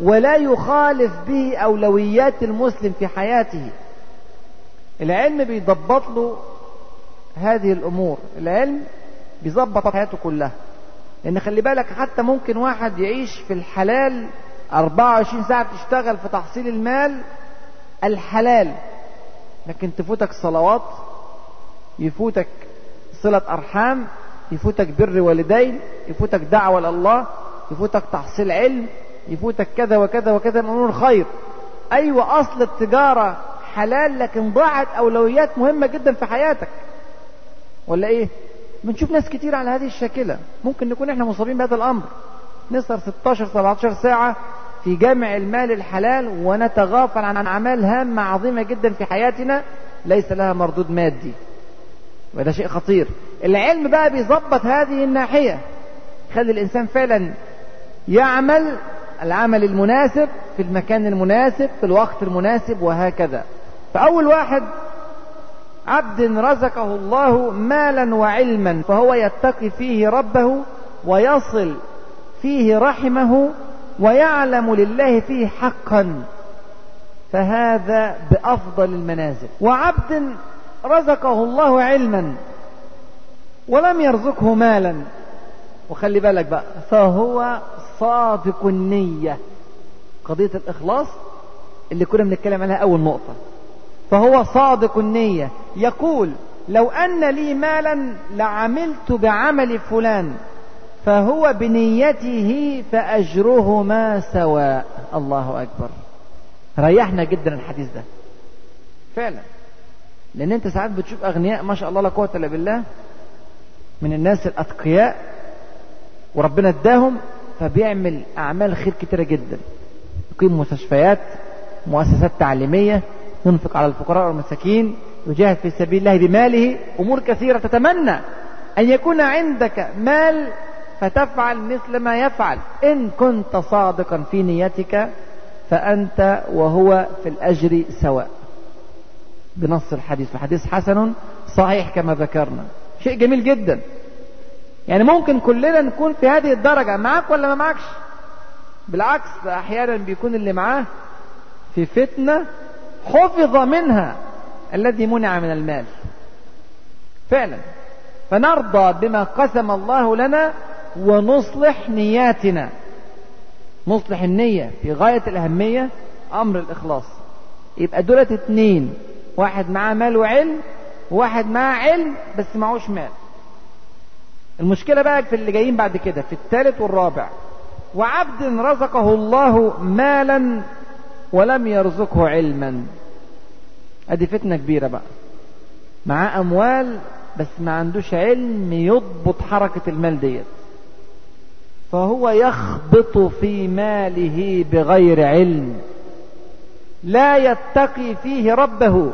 ولا يخالف به أولويات المسلم في حياته. العلم بيضبط له هذه الأمور. العلم بيظبط حياته كلها. لأن خلي بالك حتى ممكن واحد يعيش في الحلال 24 ساعة بتشتغل في تحصيل المال الحلال. لكن تفوتك صلوات يفوتك صلة أرحام يفوتك بر والدين يفوتك دعوة لله يفوتك تحصيل علم يفوتك كذا وكذا وكذا من أمور الخير أيوة أصل التجارة حلال لكن ضاعت أولويات مهمة جدا في حياتك. ولا إيه؟ بنشوف ناس كتير على هذه الشاكلة. ممكن نكون إحنا مصابين بهذا الأمر. نسهر 16 17 ساعة في جمع المال الحلال ونتغافل عن أعمال هامة عظيمة جدا في حياتنا ليس لها مردود مادي وده شيء خطير. العلم بقى بيظبط هذه الناحية. يخلي الإنسان فعلا يعمل العمل المناسب في المكان المناسب في الوقت المناسب وهكذا. فأول واحد عبد رزقه الله مالا وعلما فهو يتقي فيه ربه ويصل فيه رحمه ويعلم لله فيه حقا فهذا بأفضل المنازل. وعبد رزقه الله علما ولم يرزقه مالا. وخلي بالك بقى فهو صادق النية. قضية الإخلاص اللي كنا بنتكلم عليها أول نقطة. فهو صادق النية. يقول لو أن لي مالا لعملت بعمل فلان. فهو بنيته فأجرهما سواء. الله أكبر. ريحنا جدا الحديث ده. فعلا. لأن أنت ساعات بتشوف أغنياء ما شاء الله لا قوة إلا بالله من الناس الأتقياء وربنا اداهم فبيعمل أعمال خير كتيرة جدا. يقيم مستشفيات مؤسسات تعليمية ينفق على الفقراء والمساكين يجاهد في سبيل الله بماله. أمور كثيرة تتمنى أن يكون عندك مال فتفعل مثل ما يفعل. إن كنت صادقا في نيتك فأنت وهو في الأجر سواء. بنص الحديث. الحديث حسن صحيح كما ذكرنا. شيء جميل جدا. يعني ممكن كلنا نكون في هذه الدرجة. معك ولا ما معكش؟ بالعكس أحيانا بيكون اللي معاه في فتنة حفظ منها الذي منع من المال. فعلا. فنرضى بما قسم الله لنا ونصلح نياتنا. نصلح النية في غاية الأهمية أمر الإخلاص. يبقى دولت اتنين. واحد معاه مال وعلم وواحد معاه علم بس معهوش مال. المشكلة بقى في اللي جايين بعد كده في الثالث والرابع. وعبد رزقه الله مالا ولم يرزقه علما. أدي فتنة كبيرة بقى. معاه أموال بس ما عندوش علم يضبط حركة المال ديت. فهو يخبط في ماله بغير علم. لا يتقي فيه ربه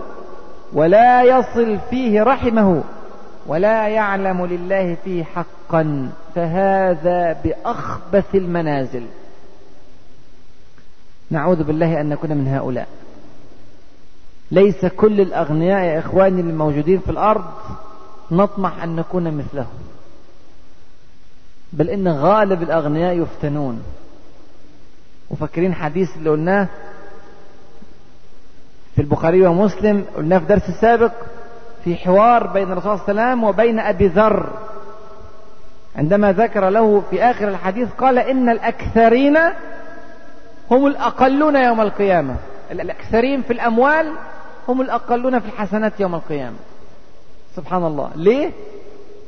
ولا يصل فيه رحمه ولا يعلم لله فيه حقا. فهذا بأخبث المنازل. نعوذ بالله أن نكون من هؤلاء. ليس كل الأغنياء يا إخواني الموجودين في الأرض نطمح أن نكون مثلهم. بل إن غالب الأغنياء يفتنون. وفاكرين حديث اللي قلناه في البخاري ومسلم قلناه في درس السابق في حوار بين الرسول صلى الله عليه وسلم وبين أبي ذر. عندما ذكر له في آخر الحديث قال إن الأكثرين هم الأقلون يوم القيامة. الأكثرين في الأموال هم الأقلون في الحسنات يوم القيامة. سبحان الله. ليه؟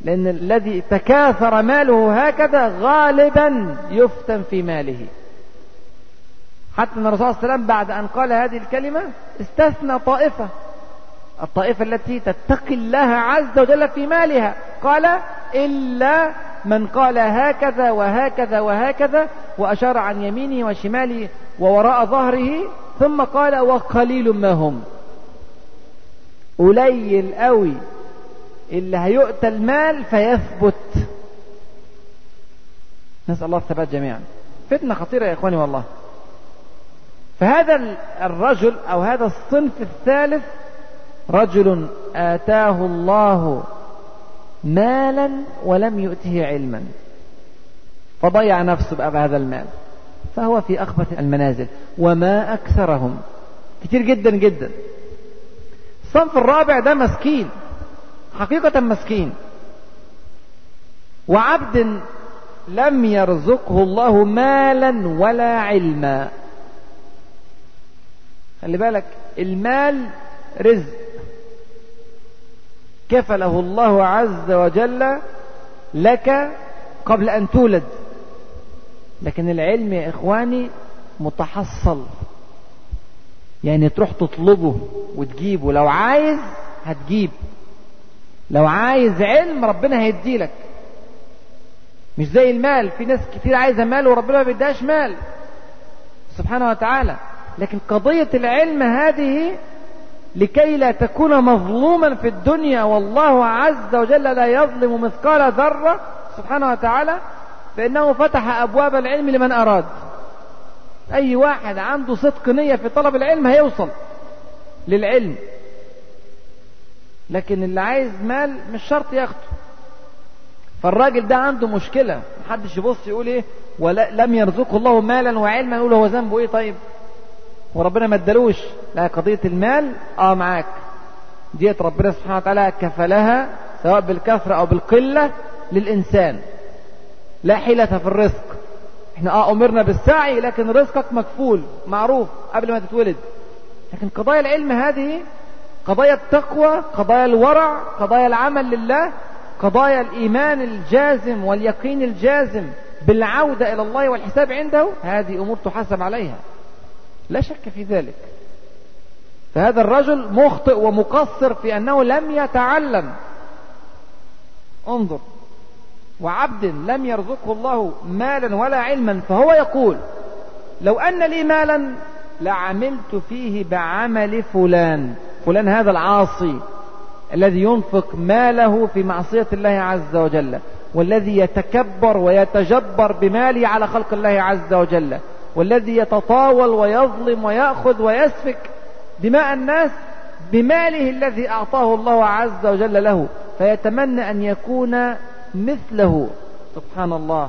لأن الذي تكاثر ماله هكذا غالبا يفتن في ماله. حتى أن الرسول صلى الله عليه وسلم بعد أن قال هذه الكلمة استثنى طائفة. الطائفة التي تتقي الله عز وجل في مالها. قال إلا من قال هكذا وهكذا وهكذا وأشار عن يمينه وشماله ووراء ظهره ثم قال وقليل ما هم. قليل قوي اللي هيؤتى المال فيثبت. نسأل الله الثبات جميعا. فتنة خطيرة يا إخواني والله. فهذا الرجل أو هذا الصنف الثالث رجل آتاه الله مالا ولم يؤته علما. فضيع نفسه بقى بهذا المال. فهو في أخبث المنازل. وما أكثرهم. كتير جدا جدا. الصنف الرابع ده مسكين. حقيقة مسكين. وعبد لم يرزقه الله مالا ولا علما. خلي بالك المال رزق. كفله الله عز وجل لك قبل أن تولد. لكن العلم يا إخواني متحصل. يعني تروح تطلبه وتجيبه. لو عايز هتجيب. لو عايز علم ربنا هيديلك. مش زي المال في ناس كتير عايزة مال وربنا ما بيديهاش مال. سبحانه وتعالى. لكن قضية العلم هذه لكي لا تكون مظلوما في الدنيا والله عز وجل لا يظلم مثقال ذرة سبحانه وتعالى فإنه فتح أبواب العلم لمن أراد. أي واحد عنده صدق نية في طلب العلم هيوصل للعلم. لكن اللي عايز مال مش شرط ياخده. فالراجل ده عنده مشكلة. محدش يبص يقول إيه؟ ولم يرزقه الله مالا وعلما يقول هو ذنبه إيه طيب؟ وربنا ما ادالوش. لا قضية المال آه معاك. ديت ربنا سبحانه وتعالى كفلها سواء بالكثرة أو بالقلة للإنسان. لا حيلة في الرزق. إحنا آه أمرنا بالسعي لكن رزقك مكفول معروف قبل ما تتولد. لكن قضايا العلم هذه قضايا التقوى قضايا الورع قضايا العمل لله قضايا الإيمان الجازم واليقين الجازم بالعودة إلى الله والحساب عنده هذه أمور تحاسب عليها. لا شك في ذلك. فهذا الرجل مخطئ ومقصر في أنه لم يتعلم. انظر. وعبد لم يرزقه الله مالا ولا علما فهو يقول لو أن لي مالا لعملت فيه بعمل فلان. فلان هذا العاصي الذي ينفق ماله في معصية الله عز وجل والذي يتكبر ويتجبر بماله على خلق الله عز وجل والذي يتطاول ويظلم ويأخذ ويسفك دماء الناس بماله الذي أعطاه الله عز وجل له فيتمنى أن يكون مثله. سبحان الله.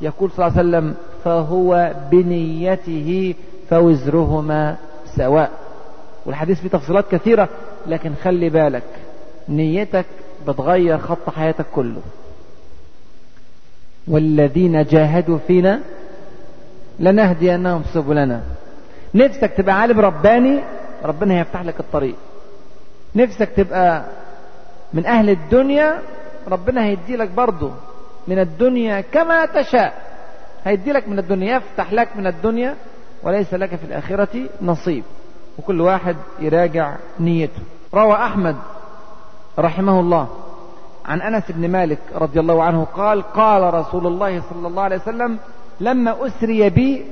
يقول صلى الله عليه وسلم فهو بنيته فوزرهما سواء. والحديث فيه تفصيلات كثيرة لكن خلي بالك نيتك بتغير خط حياتك كله. والذين جاهدوا فينا لنهدينهم سبلنا نفسك تبقى عالم رباني ربنا هيفتح لك الطريق. نفسك تبقى من أهل الدنيا ربنا هيدي لك برضه من الدنيا كما تشاء. هيدي لك من الدنيا يفتح لك من الدنيا وليس لك في الآخرة نصيب. وكل واحد يراجع نيته. روى أحمد رحمه الله عن أنس بن مالك رضي الله عنه قال قال رسول الله صلى الله عليه وسلم لما أسري بي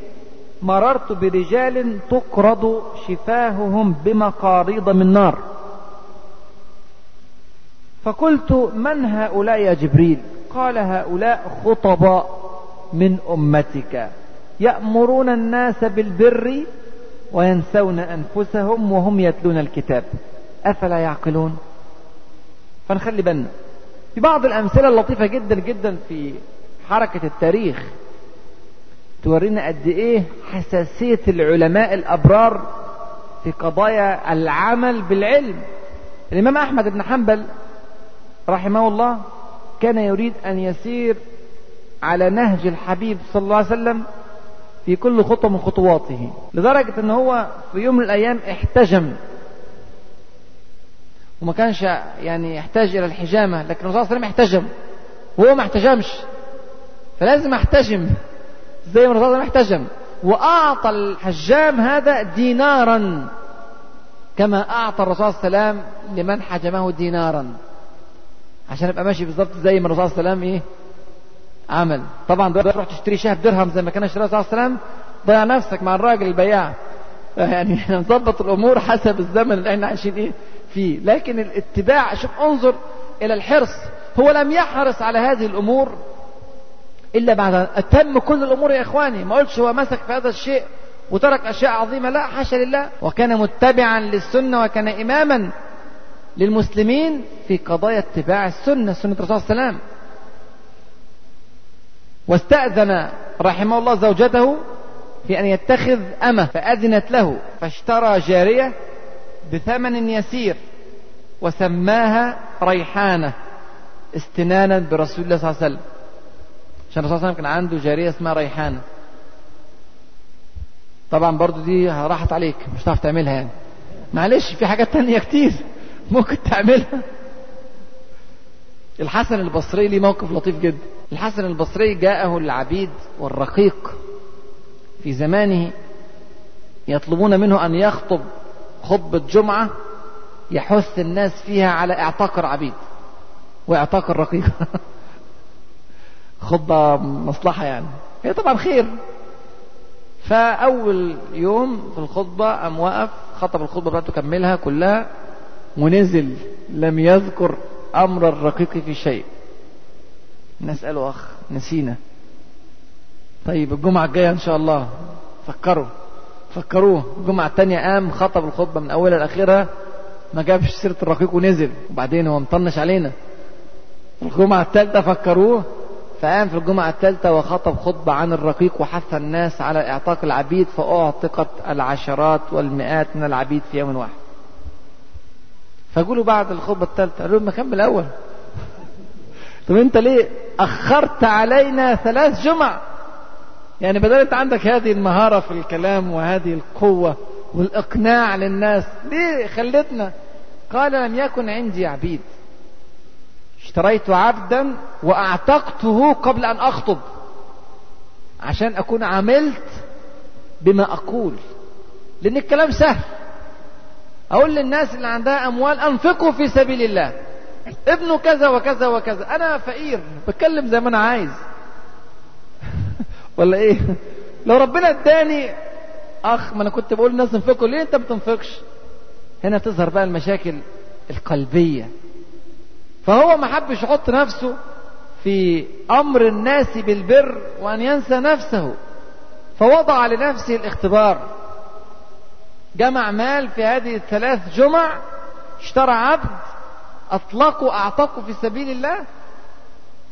مررت برجال تقرض شفاههم بمقاريض من نار. فقلت من هؤلاء يا جبريل؟ قال هؤلاء خطباء من أمتك. يأمرون الناس بالبر وينسون أنفسهم وهم يتلون الكتاب. أفلا يعقلون؟ فنخلي بالنا. في بعض الأمثلة اللطيفة جدا جدا في حركة التاريخ تورينا قد إيه حساسية العلماء الأبرار في قضايا العمل بالعلم. الإمام أحمد بن حنبل رحمه الله كان يريد أن يسير على نهج الحبيب صلى الله عليه وسلم في كل خطوة من خطواته. لدرجة أن هو في يوم من الأيام احتجم. وما كانش يعني يحتاج إلى الحجامة لكن الرسول صلى الله عليه وسلم احتجم. وهو ما احتجمش. فلازم احتجم. زي ما الرسول صلى الله عليه وسلم احتجم. وأعطى الحجام هذا دينارا. كما أعطى الرسول صلى الله عليه وسلم لمن حجمه دينارا. عشان يبقى ماشي بالظبط زي ما الرسول صلى الله عليه وسلم إيه؟ عمل. طبعا دلوقتي تروح تشتري شهر درهم زي ما كان الرسول صلى الله عليه وسلم. ضيع نفسك مع الراجل البياع يعني نظبط الأمور حسب الزمن اللي إحنا عايشين إيه فيه. لكن الاتباع شوف انظر إلى الحرص. هو لم يحرص على هذه الأمور إلا بعد اتم كل الأمور يا إخواني. ما قلتش هو مسك في هذا الشيء وترك أشياء عظيمة. لا حاشا لله. وكان متبعا للسنة وكان اماما للمسلمين في قضايا اتباع السنة سنة الرسول صلى الله عليه وسلم. واستأذن رحمه الله زوجته في أن يتخذ أمة فأذنت له فاشترى جارية بثمن يسير وسماها ريحانة استنانا برسول الله صلى الله عليه وسلم. عشان الرسول صلى الله عليه وسلم كان عنده جارية اسمها ريحانة. طبعا برضو دي راحت عليك مش هتعرف تعملها يعني. معلش في حاجات تانية كتير ممكن تعملها. الحسن البصري ليه موقف لطيف جدا. الحسن البصري جاءه العبيد والرقيق في زمانه يطلبون منه أن يخطب خطبة جمعة يحث الناس فيها على اعتاق العبيد واعتاق الرقيق. خطبة مصلحة يعني. هي طبعا خير. فأول يوم في الخطبة قام وقف خطب الخطبة بتاعته كملها كلها ونزل لم يذكر أمر الرقيق في شيء. نسأله أخ نسينا. طيب الجمعة الجاية إن شاء الله. فكروا. فكروه. الجمعة التانية قام خطب الخطبة من أولها لآخرها. ما جابش سيرة الرقيق ونزل. وبعدين هو مطنش علينا. الجمعة الثالثة فكروه. فقام في الجمعة الثالثة وخطب خطبة عن الرقيق وحث الناس على إعتاق العبيد فأعتقت العشرات والمئات من العبيد في يوم واحد. فقولوا بعد الخطبة الثالثة. قالوا ما من الأول. طب أنت ليه أخرت علينا ثلاث جمع؟ يعني بدل أنت عندك هذه المهارة في الكلام وهذه القوة والإقناع للناس ليه خلتنا؟ قال لم يكن عندي عبيد. اشتريت عبدا وأعتقته قبل أن أخطب. عشان أكون عملت بما أقول. لأن الكلام سهل. أقول للناس اللي عندها أموال أنفقوا في سبيل الله. ابنه كذا وكذا وكذا. أنا فقير بتكلم زي ما أنا عايز. ولا إيه؟ لو ربنا اداني أخ ما أنا كنت بقول للناس انفقوا ليه أنت ما بتنفقش؟ هنا تظهر بقى المشاكل القلبية. فهو ما حبش يحط نفسه في أمر الناس بالبر وأن ينسى نفسه. فوضع لنفسه الاختبار. جمع مال في هذه الثلاث جمع اشترى عبد أطلقه أعتقه في سبيل الله؟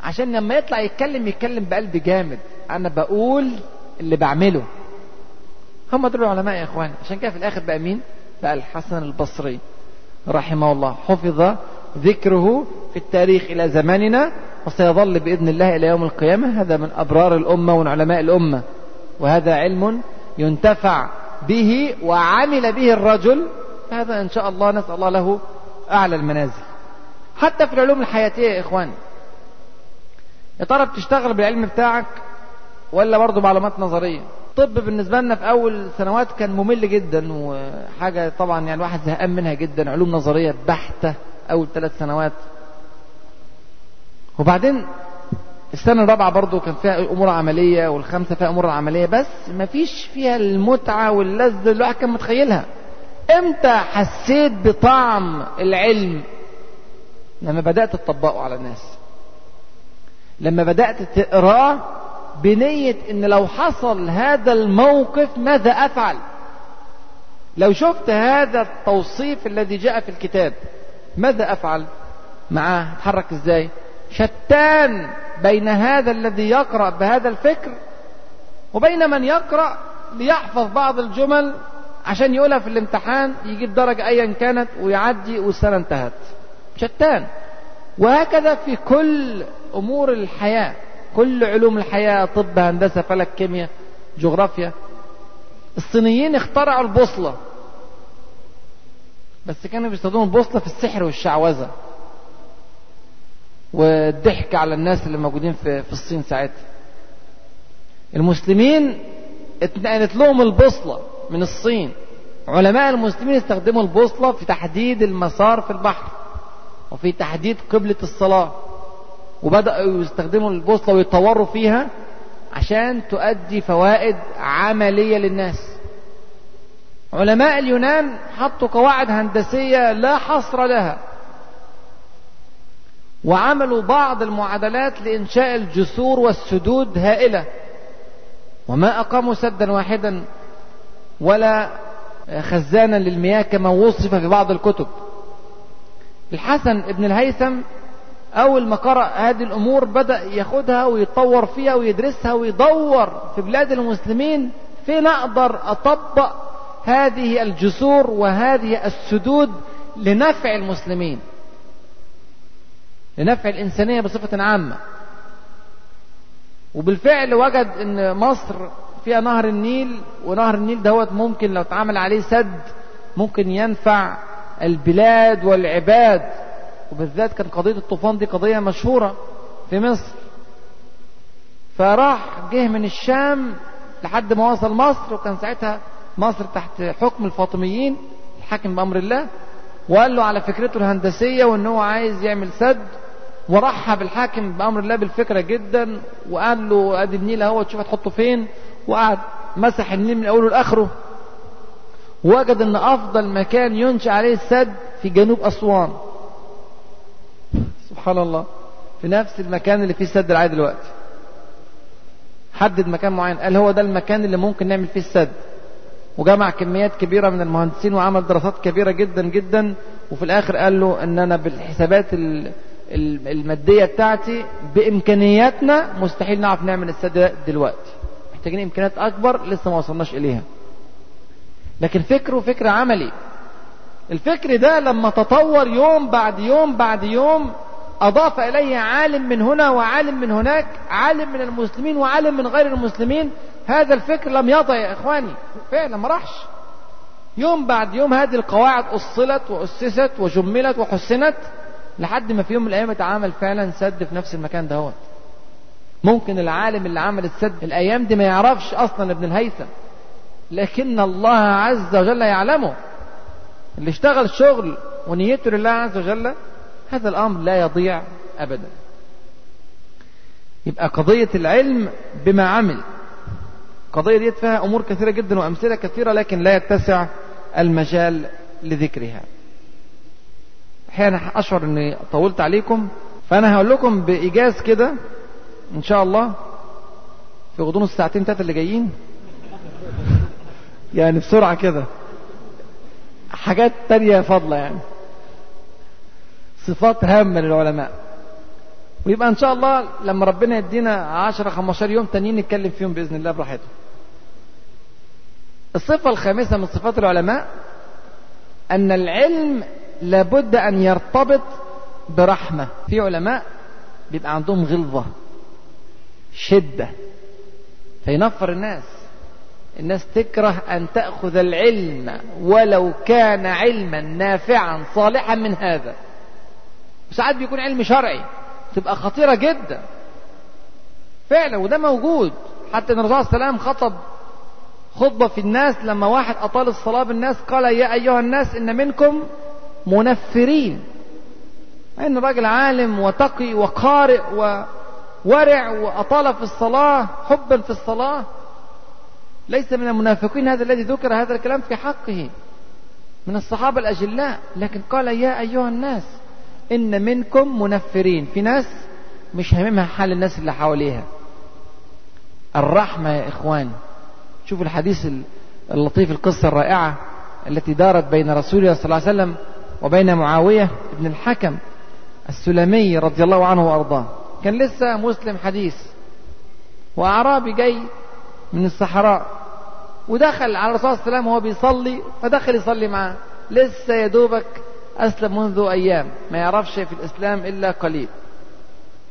عشان لما يطلع يتكلم يتكلم بقلب جامد. أنا بقول اللي بعمله. هم دول العلماء يا إخوان. عشان كده في الآخر بقى مين؟ بقى الحسن البصري رحمه الله. حفظ ذكره في التاريخ إلى زماننا وسيظل بإذن الله إلى يوم القيامة. هذا من أبرار الأمة ومن علماء الأمة. وهذا علم ينتفع به وعمل به الرجل هذا إن شاء الله نسأل الله له أعلى المنازل. حتى في العلوم الحياتية يا إخوان يا ترى بتشتغل بالعلم بتاعك ولا برضه معلومات نظرية؟ الطب بالنسبة لنا في أول سنوات كان ممل جدا وحاجة طبعا يعني الواحد زهقان منها جدا علوم نظرية بحتة أول ثلاث سنوات. وبعدين السنة الرابعة برضو كان فيها أمور عملية والخامسة فيها أمور عملية بس ما فيش فيها المتعة واللذة اللي الواحد كان متخيلها. إمتى حسيت بطعم العلم؟ لما بدأت تطبقه على الناس. لما بدأت تقراه بنية إن لو حصل هذا الموقف ماذا أفعل؟ لو شفت هذا التوصيف الذي جاء في الكتاب ماذا أفعل؟ معاه أتحرك إزاي؟ شتان بين هذا الذي يقرأ بهذا الفكر وبين من يقرأ ليحفظ بعض الجمل عشان يقولها في الامتحان يجيب درجة أيا كانت ويعدي والسنة انتهت. شتان. وهكذا في كل أمور الحياة كل علوم الحياة طب هندسة فلك كيمياء جغرافيا. الصينيين اخترعوا البوصلة. بس كانوا بيستخدموا البوصلة في السحر والشعوذة. والضحك على الناس اللي موجودين في في الصين ساعتها. المسلمين اتنقلت لهم البوصلة من الصين. علماء المسلمين استخدموا البوصلة في تحديد المسار في البحر وفي تحديد قبلة الصلاة. وبدأوا يستخدموا البوصلة ويطوروا فيها عشان تؤدي فوائد عملية للناس. علماء اليونان حطوا قواعد هندسية لا حصر لها. وعملوا بعض المعادلات لإنشاء الجسور والسدود هائلة. وما أقاموا سدا واحدا ولا خزانا للمياه كما وصف في بعض الكتب. الحسن ابن الهيثم أول ما قرأ هذه الأمور بدأ ياخدها ويطور فيها ويدرسها ويدور في بلاد المسلمين فين أقدر أطبق هذه الجسور وهذه السدود لنفع المسلمين. لنفع الإنسانية بصفة عامة. وبالفعل وجد إن مصر فيها نهر النيل ونهر النيل دوت ممكن لو اتعمل عليه سد ممكن ينفع البلاد والعباد. وبالذات كان قضية الطوفان دي قضية مشهورة في مصر. فراح جه من الشام لحد ما وصل مصر وكان ساعتها مصر تحت حكم الفاطميين الحاكم بأمر الله وقال له على فكرته الهندسية وإن هو عايز يعمل سد ورحب الحاكم بأمر الله بالفكرة جدا وقال له أدي النيل أهو تشوف هتحطه فين؟ وقعد مسح النيل من أوله لآخره. وجد إن أفضل مكان ينشأ عليه السد في جنوب أسوان. سبحان الله. في نفس المكان اللي فيه السد العادي دلوقتي. حدد مكان معين. قال هو ده المكان اللي ممكن نعمل فيه السد. وجمع كميات كبيرة من المهندسين وعمل دراسات كبيرة جدا جدا. وفي الآخر قال له أن أنا بالحسابات المادية بتاعتي بإمكانياتنا مستحيل نعرف نعمل السد دلوقتي. محتاجين إمكانيات أكبر لسه ما وصلناش إليها. لكن فكره فكر عملي. الفكر ده لما تطور يوم بعد يوم بعد يوم أضاف إليه عالم من هنا وعالم من هناك عالم من المسلمين وعالم من غير المسلمين هذا الفكر لم يضع يا إخواني. فعلا ما راحش. يوم بعد يوم هذه القواعد أصلت وأسست وجملت وحسنت. لحد ما في يوم من الأيام اتعمل فعلا سد في نفس المكان دهوت ممكن العالم اللي عمل السد الأيام دي ما يعرفش أصلا ابن الهيثم. لكن الله عز وجل يعلمه. اللي اشتغل شغل ونيته لله عز وجل هذا الأمر لا يضيع أبدا. يبقى قضية العلم بما عمل. قضية دي فيها أمور كثيرة جدا وأمثلة كثيرة لكن لا يتسع المجال لذكرها. أحيانا أشعر أني طولت عليكم. فأنا هقول لكم بإيجاز كده إن شاء الله في غضون الساعتين ثلاثة اللي جايين. يعني بسرعة كده. حاجات تانية فاضلة يعني. صفات هامة للعلماء. ويبقى إن شاء الله لما ربنا يدينا 10 15 يوم تانيين نتكلم فيهم بإذن الله براحتهم. الصفة الخامسة من صفات العلماء أن العلم لابد أن يرتبط برحمة. في علماء بيبقى عندهم غلظة شدة. فينفر الناس. الناس تكره أن تأخذ العلم ولو كان علما نافعا صالحا من هذا. وساعات بيكون علم شرعي تبقى خطيرة جدا. فعلا وده موجود. حتى إن الرسول صلى الله عليه وسلم خطب خطبة في الناس لما واحد أطال الصلاة بالناس قال يا أيها الناس إن منكم منفرين. إن راجل عالم وتقي وقارئ وورع وأطال في الصلاة حبا في الصلاة. ليس من المنافقين هذا الذي ذكر هذا الكلام في حقه. من الصحابة الأجلاء. لكن قال يا أيها الناس إن منكم منفرين. في ناس مش هاممها حال الناس اللي حواليها. الرحمة يا إخوان. شوفوا الحديث اللطيف القصة الرائعة التي دارت بين رسول الله صلى الله عليه وسلم وبين معاوية بن الحكم السلمي رضي الله عنه وأرضاه. كان لسه مسلم حديث. وأعرابي جاي من الصحراء. ودخل على الرسول صلى الله عليه وسلم وهو بيصلي. فدخل يصلي معاه. لسه يا دوبك أسلم منذ أيام. ما يعرفش في الإسلام إلا قليل.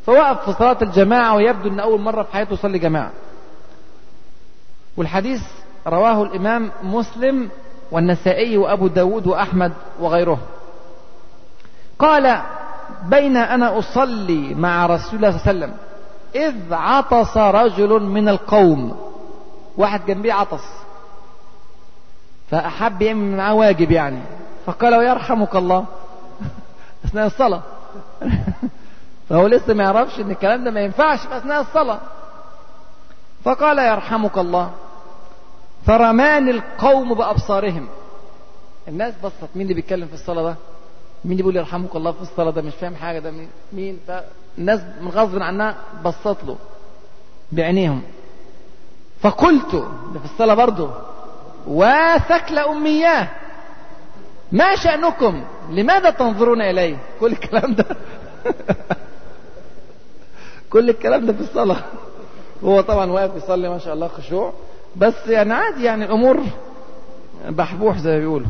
فوقف في صلاة الجماعة ويبدو أن أول مرة في حياته يصلي جماعة. والحديث رواه الإمام مسلم والنسائي وأبو داود وأحمد وغيره قال بين أنا أصلي مع رسول الله صلى الله عليه وسلم إذ عطس رجل من القوم. واحد جنبيه عطس. فأحب يعمل معاه واجب يعني. فقال ويرحمك الله. أثناء الصلاة. فهو لسه ما يعرفش إن الكلام ده ما ينفعش في أثناء الصلاة. فقال يرحمك الله. فرماني القوم بأبصارهم. الناس بصت مين اللي بيتكلم في الصلاة ده؟ مين بيقول يرحمك الله في الصلاة؟ ده مش فاهم حاجة ده مين؟ فالناس من غصب عنها بصت له بعينيهم. فقلت ده في الصلاة برضه وثكل أمياه ما شأنكم؟ لماذا تنظرون إلي؟ كل الكلام ده. كل الكلام ده في الصلاة. هو طبعا واقف يصلي ما شاء الله خشوع بس يعني عادي يعني الأمور بحبوح زي ما بيقولوا.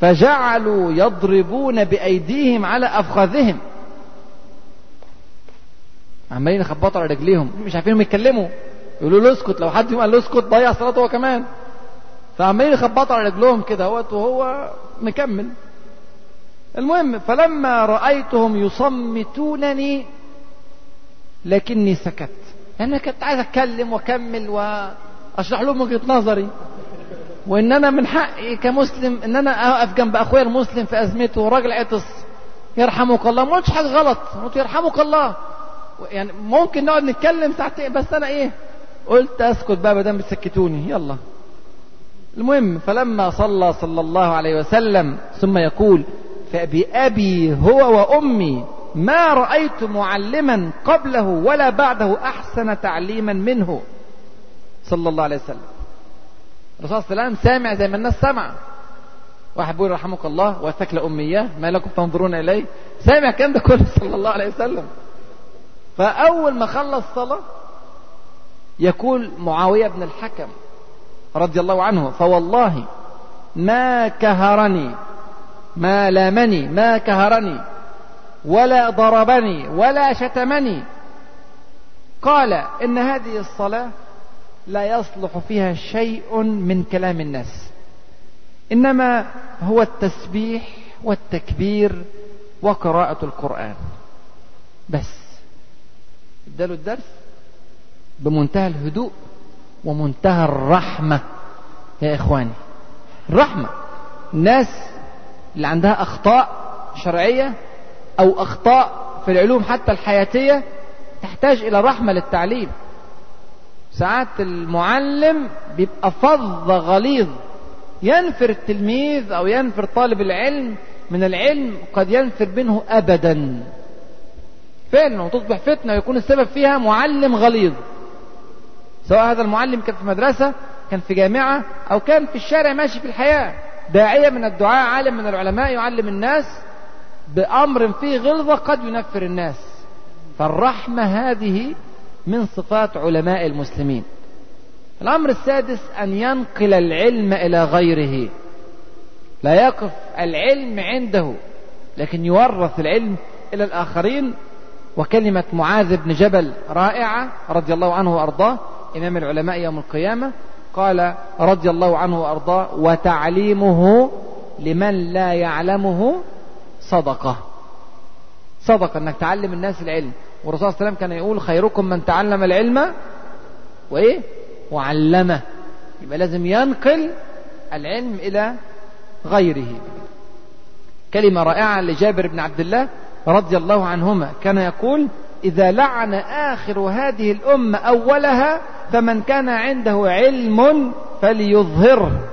فجعلوا يضربون بأيديهم على أفخاذهم. عمالين يخبطوا على رجليهم. مش عارفين يتكلموا. يقولوا له اسكت. لو حد فيهم قال له اسكت ضيع صلاته هو كمان. فعمالين يخبطوا على رجلهم كده أهوت وهو مكمل. المهم فلما رأيتهم يصمتونني لكني سكت. لأن كنت عايز أتكلم وأكمل وأشرح لهم وجهة نظري. وإن أنا من حقي كمسلم إن أنا أقف جنب أخويا المسلم في أزمته وراجل عطس. يرحمك الله. ما قلتش حاجة غلط. قلت يرحمك الله. يعني ممكن نقعد نتكلم ساعتين بس أنا إيه؟ قلت أسكت بقى ما دام بتسكتوني يلا. المهم فلما صلى صلى الله عليه وسلم ثم يقول فبأبي هو وأمي ما رأيت معلما قبله ولا بعده أحسن تعليما منه. صلى الله عليه وسلم. الرسول صلى الله عليه وسلم سامع زي ما الناس سمع. واحد بيقول رحمك الله وثكل أمية ما لكم تنظرون إليه سامع الكلام ده كله صلى الله عليه وسلم. فأول ما خلص صلاة يقول معاوية بن الحكم رضي الله عنه فوالله ما كهرني ما لامني ما كهرني ولا ضربني ولا شتمني. قال إن هذه الصلاة لا يصلح فيها شيء من كلام الناس. إنما هو التسبيح والتكبير وقراءة القرآن. بس. اداله الدرس بمنتهى الهدوء ومنتهى الرحمة يا إخواني. الرحمه الناس اللي عندها أخطاء شرعية أو أخطاء في العلوم حتى الحياتية تحتاج إلى رحمة للتعليم. ساعات المعلم بيبقى فظ غليظ. ينفر التلميذ أو ينفر طالب العلم من العلم قد ينفر منه ابدا. فعلا وتصبح فتنة ويكون السبب فيها معلم غليظ. سواء هذا المعلم كان في مدرسة كان في جامعة أو كان في الشارع ماشي في الحياة. داعية من الدعاء عالم من العلماء يعلم الناس بأمر فيه غلظة قد ينفر الناس. فالرحمة هذه من صفات علماء المسلمين. الأمر السادس أن ينقل العلم إلى غيره. لا يقف العلم عنده لكن يورث العلم إلى الآخرين. وكلمة معاذ بن جبل رائعة رضي الله عنه وأرضاه. إمام العلماء يوم القيامة قال رضي الله عنه وأرضاه وتعليمه لمن لا يعلمه صدقة. صدقة إنك تعلم الناس العلم. والرسول صلى الله عليه وسلم كان يقول خيركم من تعلم العلم وإيه؟ وعلمه. يبقى لازم ينقل العلم إلى غيره. كلمة رائعة لجابر بن عبد الله رضي الله عنهما. كان يقول إذا لعن آخر هذه الأمة أولها فمن كان عنده علم فليظهره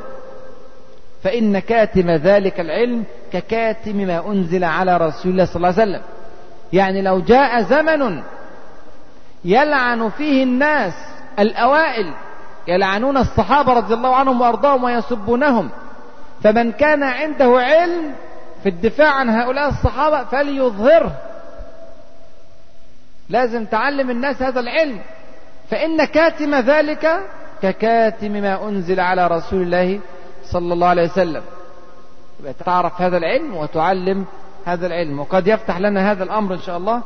فإن كاتم ذلك العلم ككاتم ما أنزل على رسول الله صلى الله عليه وسلم. يعني لو جاء زمن يلعن فيه الناس الأوائل يلعنون الصحابة رضي الله عنهم وأرضاهم ويسبونهم فمن كان عنده علم في الدفاع عن هؤلاء الصحابة فليظهره لازم تعلم الناس هذا العلم. فإن كاتم ذلك ككاتم ما أنزل على رسول الله صلى الله عليه وسلم. تعرف هذا العلم وتعلم هذا العلم. وقد يفتح لنا هذا الأمر إن شاء الله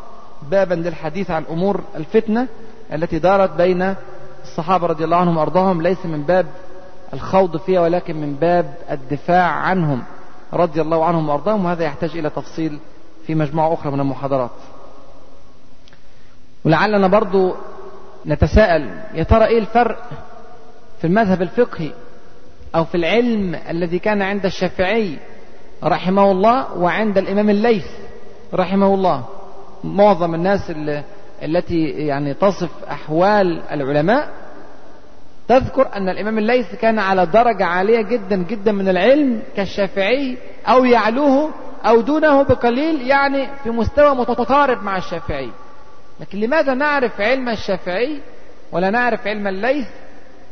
بابا للحديث عن أمور الفتنة التي دارت بين الصحابة رضي الله عنهم وأرضاهم. ليس من باب الخوض فيها ولكن من باب الدفاع عنهم رضي الله عنهم وأرضاهم. وهذا يحتاج إلى تفصيل في مجموعة أخرى من المحاضرات. ولعلنا برضو نتساءل يا ترى إيه الفرق في المذهب الفقهي أو في العلم الذي كان عند الشافعي رحمه الله وعند الإمام الليث رحمه الله معظم الناس التي يعني تصف أحوال العلماء تذكر أن الإمام الليث كان على درجة عالية جدا جدا من العلم كالشافعي أو يعلوه أو دونه بقليل يعني في مستوى متقارب مع الشافعي. لكن لماذا نعرف علم الشافعي ولا نعرف علم الليث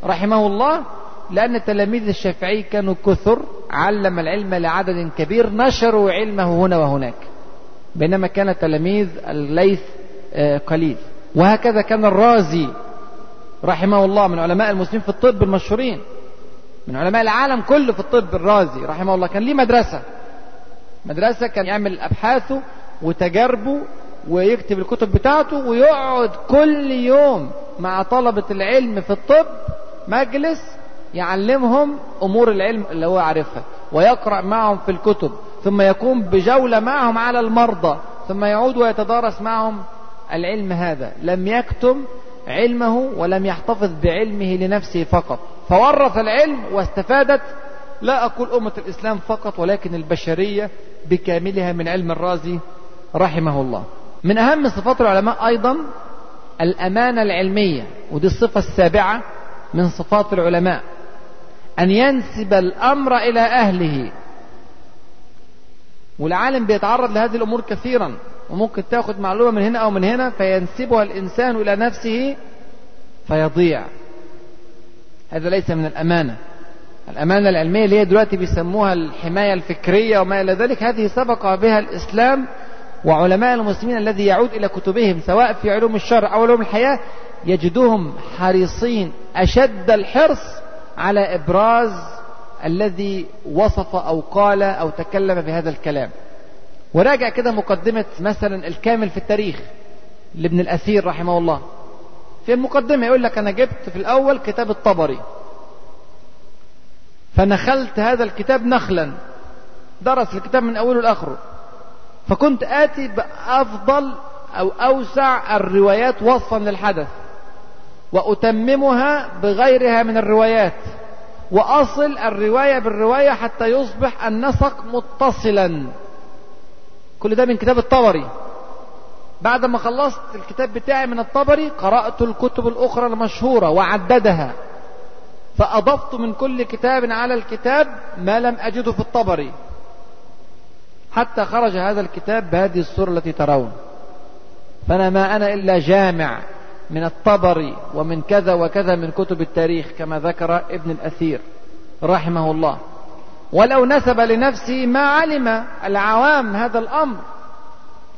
رحمه الله لأن تلاميذ الشافعي كانوا كثر علم العلم لعدد كبير نشروا علمه هنا وهناك. بينما كان تلاميذ الليث قليل. وهكذا كان الرازي رحمه الله من علماء المسلمين في الطب المشهورين. من علماء العالم كله في الطب الرازي رحمه الله. كان ليه مدرسة. مدرسة كان يعمل أبحاثه وتجاربه ويكتب الكتب بتاعته ويقعد كل يوم مع طلبة العلم في الطب مجلس يعلمهم أمور العلم اللي هو عارفها ويقرأ معهم في الكتب ثم يقوم بجولة معهم على المرضى ثم يعود ويتدارس معهم العلم هذا. لم يكتم علمه ولم يحتفظ بعلمه لنفسه فقط. فورث العلم واستفادت لا أقول أمة الإسلام فقط ولكن البشرية بكاملها من علم الرازي رحمه الله. من أهم صفات العلماء أيضا الأمانة العلمية ودي الصفة السابعة من صفات العلماء. أن ينسب الأمر إلى أهله. والعالم بيتعرض لهذه الأمور كثيرا وممكن تاخد معلومة من هنا أو من هنا فينسبها الإنسان إلى نفسه فيضيع. هذا ليس من الأمانة. الأمانة العلمية اللي هي دلوقتي بيسموها الحماية الفكرية وما إلى ذلك هذه سبق بها الإسلام وعلماء المسلمين الذي يعود إلى كتبهم سواء في علوم الشرع أو علوم الحياة يجدهم حريصين أشد الحرص على إبراز الذي وصف أو قال أو تكلم بهذا الكلام. وراجع كده مقدمة مثلا الكامل في التاريخ لابن الأثير رحمه الله. في المقدمة يقول لك أنا جبت في الأول كتاب الطبري. فنخلت هذا الكتاب نخلا. درس الكتاب من أوله لآخره. فكنت آتي بأفضل أو أوسع الروايات وصفا للحدث. وأتممها بغيرها من الروايات. وأصل الرواية بالرواية حتى يصبح النسق متصلا. كل ده من كتاب الطبري. بعد ما خلصت الكتاب بتاعي من الطبري قرأت الكتب الأخرى المشهورة وعددها. فأضفت من كل كتاب على الكتاب ما لم أجده في الطبري. حتى خرج هذا الكتاب بهذه الصورة التي ترون. فأنا ما أنا إلا جامع. من الطبري ومن كذا وكذا من كتب التاريخ كما ذكر ابن الأثير رحمه الله. ولو نسب لنفسه ما علم العوام هذا الأمر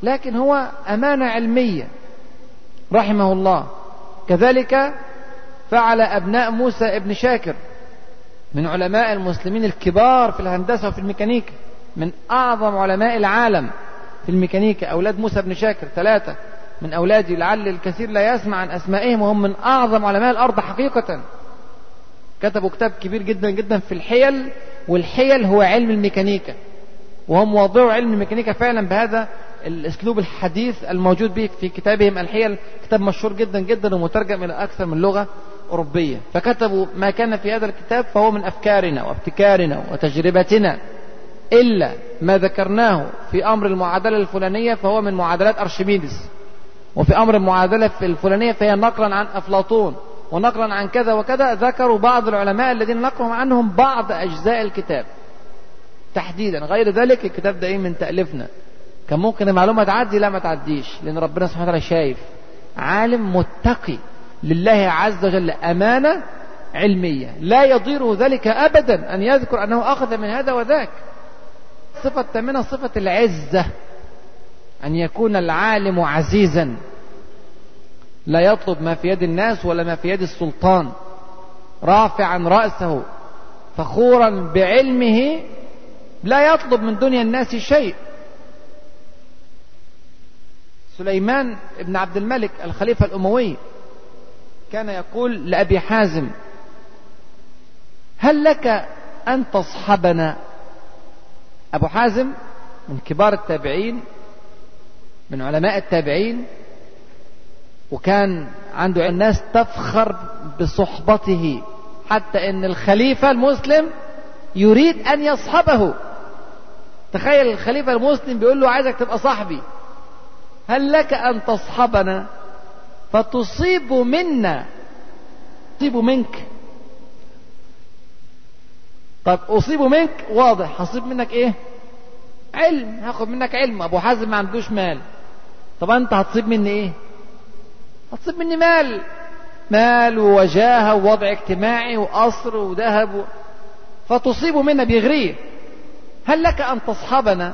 لكن هو أمانة علمية رحمه الله. كذلك فعل أبناء موسى ابن شاكر من علماء المسلمين الكبار في الهندسة وفي الميكانيكا من أعظم علماء العالم في الميكانيكا أولاد موسى بن شاكر ثلاثة. من أولادي لعل الكثير لا يسمع عن أسمائهم وهم من أعظم علماء الأرض حقيقة. كتبوا كتاب كبير جدا جدا في الحيل والحيل هو علم الميكانيكا. وهم وضعوا علم الميكانيكا فعلا بهذا الأسلوب الحديث الموجود به في كتابهم الحيل. كتاب مشهور جدا جدا ومترجم إلى أكثر من لغة أوروبية. فكتبوا ما كان في هذا الكتاب فهو من أفكارنا وابتكارنا وتجربتنا. إلا ما ذكرناه في أمر المعادلة الفلانية فهو من معادلات ارشميدس وفي أمر المعادله الفلانية فهي نقلا عن أفلاطون ونقلا عن كذا وكذا ذكروا بعض العلماء الذين نقلوا عنهم بعض أجزاء الكتاب تحديدا. غير ذلك الكتاب ده من تأليفنا؟ كان ممكن المعلومة تعدي لا ما تعديش لأن ربنا سبحانه وتعالى شايف عالم متقي لله عز وجل أمانة علمية. لا يضيره ذلك أبدا أن يذكر أنه أخذ من هذا وذاك. صفة الثامنة صفة العزة. أن يكون العالم عزيزا. لا يطلب ما في يد الناس ولا ما في يد السلطان. رافعا رأسه فخورا بعلمه لا يطلب من دنيا الناس شيء. سليمان بن عبد الملك الخليفة الأموي كان يقول لأبي حازم هل لك أن تصحبنا؟ أبو حازم من كبار التابعين من علماء التابعين وكان عنده الناس تفخر بصحبته حتى إن الخليفة المسلم يريد أن يصحبه. تخيل الخليفة المسلم بيقول له عايزك تبقى صاحبي. هل لك أن تصحبنا؟ فتصيب منا تصيب منك. طب أصيب منك؟ واضح. هصيب منك إيه؟ علم. هاخد منك علم. أبو حازم ما عندوش مال. طب أنت هتصيب مني إيه؟ هتصيب مني مال. مال ووجاهة ووضع اجتماعي وقصر وذهب و... فتصيب منا بيغريه هل لك أن تصحبنا؟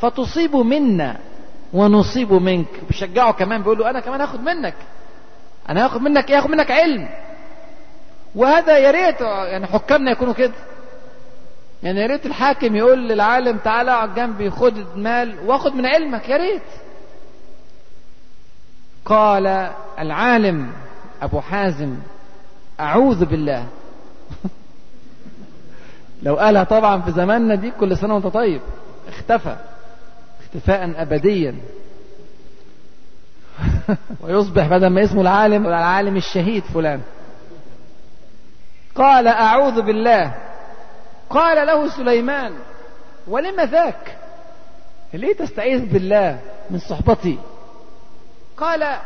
فتصيب منا ونصيب منك. بيشجعه كمان بيقول له أنا كمان هاخد منك. أنا هاخد منك إيه؟ هاخد منك علم. وهذا يا ريت يعني حكامنا يكونوا كده. يعني يا ريت الحاكم يقول للعالم تعالى اقعد جنبي خد المال واخد من علمك يا ريت. قال العالم أبو حازم أعوذ بالله. لو قالها طبعا في زماننا دي كل سنة وأنت طيب. اختفى اختفاء أبديا. ويصبح بدل ما اسمه العالم العالم الشهيد فلان. قال أعوذ بالله. قال له سليمان ولم ذاك؟ ليه تستعيذ بالله من صحبتي؟ قال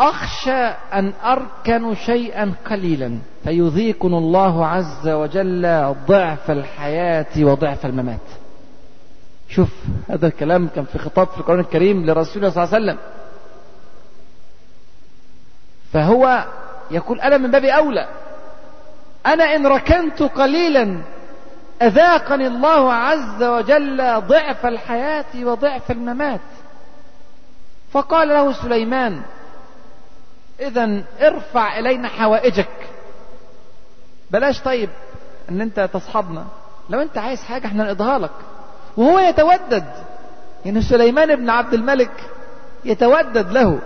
أخشى أن أركن شيئا قليلا فيذيقن الله عز وجل ضعف الحياة وضعف الممات. شوف هذا الكلام كان في خطاب في القرآن الكريم لرسول الله صلى الله عليه وسلم. فهو يقول أنا من باب أولى. أنا إن ركنت قليلا أذاقني الله عز وجل ضعف الحياة وضعف الممات. فقال له سليمان إذا ارفع إلينا حوائجك. بلاش طيب أن أنت تصحبنا. لو أنت عايز حاجة إحنا نقضيها لك. وهو يتودد. يعني سليمان بن عبد الملك يتودد له.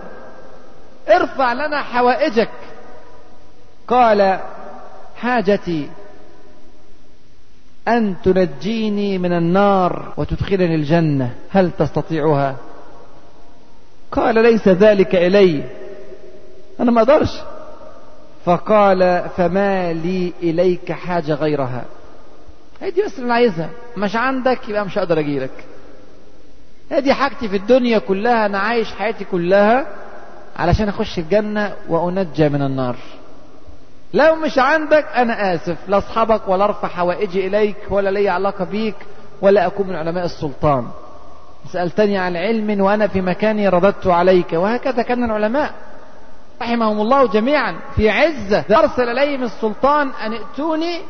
ارفع لنا حوائجك. قال حاجتي أن تنجيني من النار وتدخلني الجنة. هل تستطيعها؟ قال ليس ذلك إلي. أنا ما أقدرش. فقال فما لي إليك حاجة غيرها. هي دي بس اللي عايزها. مش عندك يبقى مش هقدر أجيلك هذه حاجتي في الدنيا كلها أنا عايش حياتي كلها علشان أخش الجنة وأنجى من النار. لو مش عندك أنا آسف. لا أصحابك ولا أرفع حوائجي إليك ولا لي علاقة بيك ولا أكون من علماء السلطان. سألتني عن علم وأنا في مكاني رددت عليك وهكذا كان العلماء رحمهم الله جميعا. في عزة أرسل إليهم السلطان أن ائتوني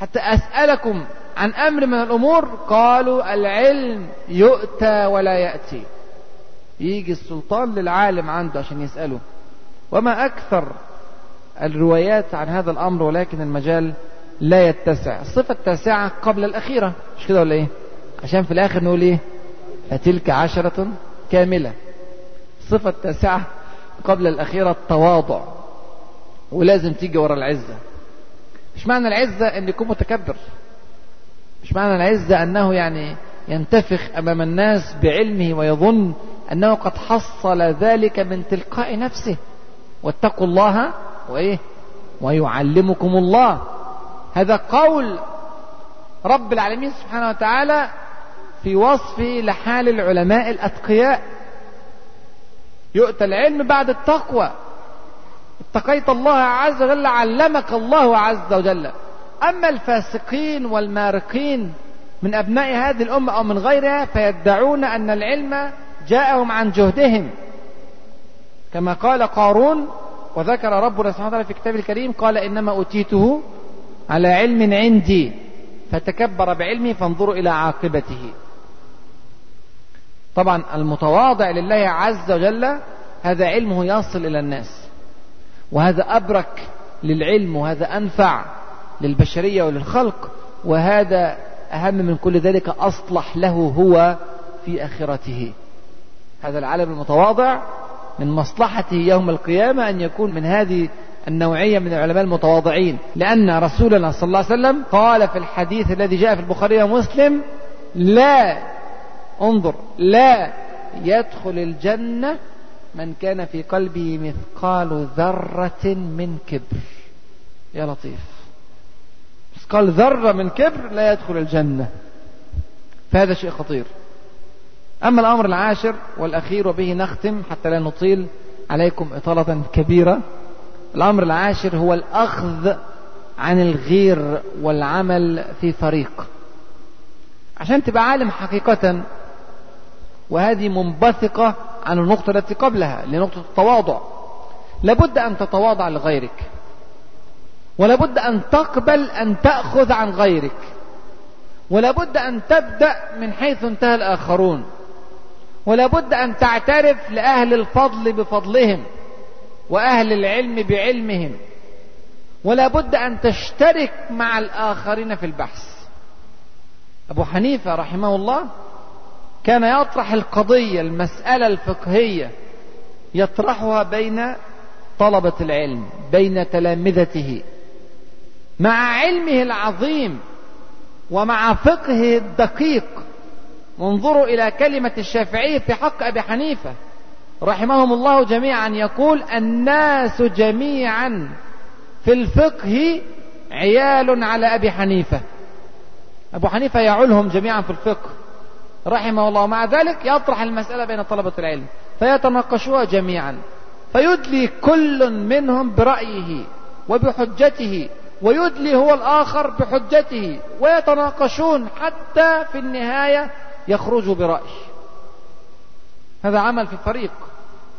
حتى أسألكم عن أمر من الأمور. قالوا العلم يؤتى ولا يأتي. يجي السلطان للعالم عنده عشان يسأله. وما أكثر الروايات عن هذا الأمر ولكن المجال لا يتسع. الصفة التاسعة قبل الأخيرة. مش كده ولا إيه؟ عشان في الآخر نقول إيه؟ فتلك عشرة كاملة. الصفة التاسعة قبل الأخيرة التواضع. ولازم تيجي ورا العزة. مش معنى العزة أن يكون متكبر. مش معنى العزة أنه يعني ينتفخ أمام الناس بعلمه ويظن أنه قد حصل ذلك من تلقاء نفسه. واتقوا الله وإيه؟ ويعلمكم الله. هذا قول رب العالمين سبحانه وتعالى في وصفه لحال العلماء الأتقياء. يؤتى العلم بعد التقوى. اتقيت الله عز وجل علمك الله عز وجل. أما الفاسقين والمارقين من أبناء هذه الأمة أو من غيرها فيدعون أن العلم جاءهم عن جهدهم. كما قال قارون وذكر ربنا سبحانه وتعالى في كتابه الكريم قال إنما أوتيته على علم عندي فتكبر بعلمه فانظروا إلى عاقبته. طبعا المتواضع لله عز وجل هذا علمه يصل إلى الناس. وهذا أبرك للعلم وهذا أنفع للبشرية وللخلق. وهذا أهم من كل ذلك أصلح له هو في آخرته. هذا العالم المتواضع من مصلحته يوم القيامة أن يكون من هذه النوعية من العلماء المتواضعين. لأن رسولنا صلى الله عليه وسلم قال في الحديث الذي جاء في البخاري ومسلم لا انظر لا يدخل الجنة من كان في قلبه مثقال ذرة من كبر. يا لطيف. مثقال ذرة من كبر لا يدخل الجنة. فهذا شيء خطير. أما الأمر العاشر والأخير وبه نختم حتى لا نطيل عليكم إطالة كبيرة. الأمر العاشر هو الأخذ عن الغير والعمل في فريق. عشان تبقى عالم حقيقة وهذه منبثقة عن النقطة التي قبلها لنقطة التواضع. لابد أن تتواضع لغيرك. ولابد أن تقبل أن تأخذ عن غيرك. ولابد أن تبدأ من حيث انتهى الآخرون. ولابد أن تعترف لأهل الفضل بفضلهم وأهل العلم بعلمهم. ولابد أن تشترك مع الآخرين في البحث. أبو حنيفة رحمه الله كان يطرح القضية المسألة الفقهية يطرحها بين طلبة العلم بين تلامذته. مع علمه العظيم ومع فقهه الدقيق. انظروا إلى كلمة الشافعي في حق أبي حنيفة. رحمهم الله جميعا يقول الناس جميعا في الفقه عيال على أبي حنيفة. أبو حنيفة يعولهم جميعا في الفقه. رحمه الله. مع ذلك يطرح المسألة بين طلبة العلم فيتناقشوها جميعا. فيدلي كل منهم برأيه وبحجته ويدلي هو الآخر بحجته ويتناقشون حتى في النهاية يخرجوا برأي هذا عمل في فريق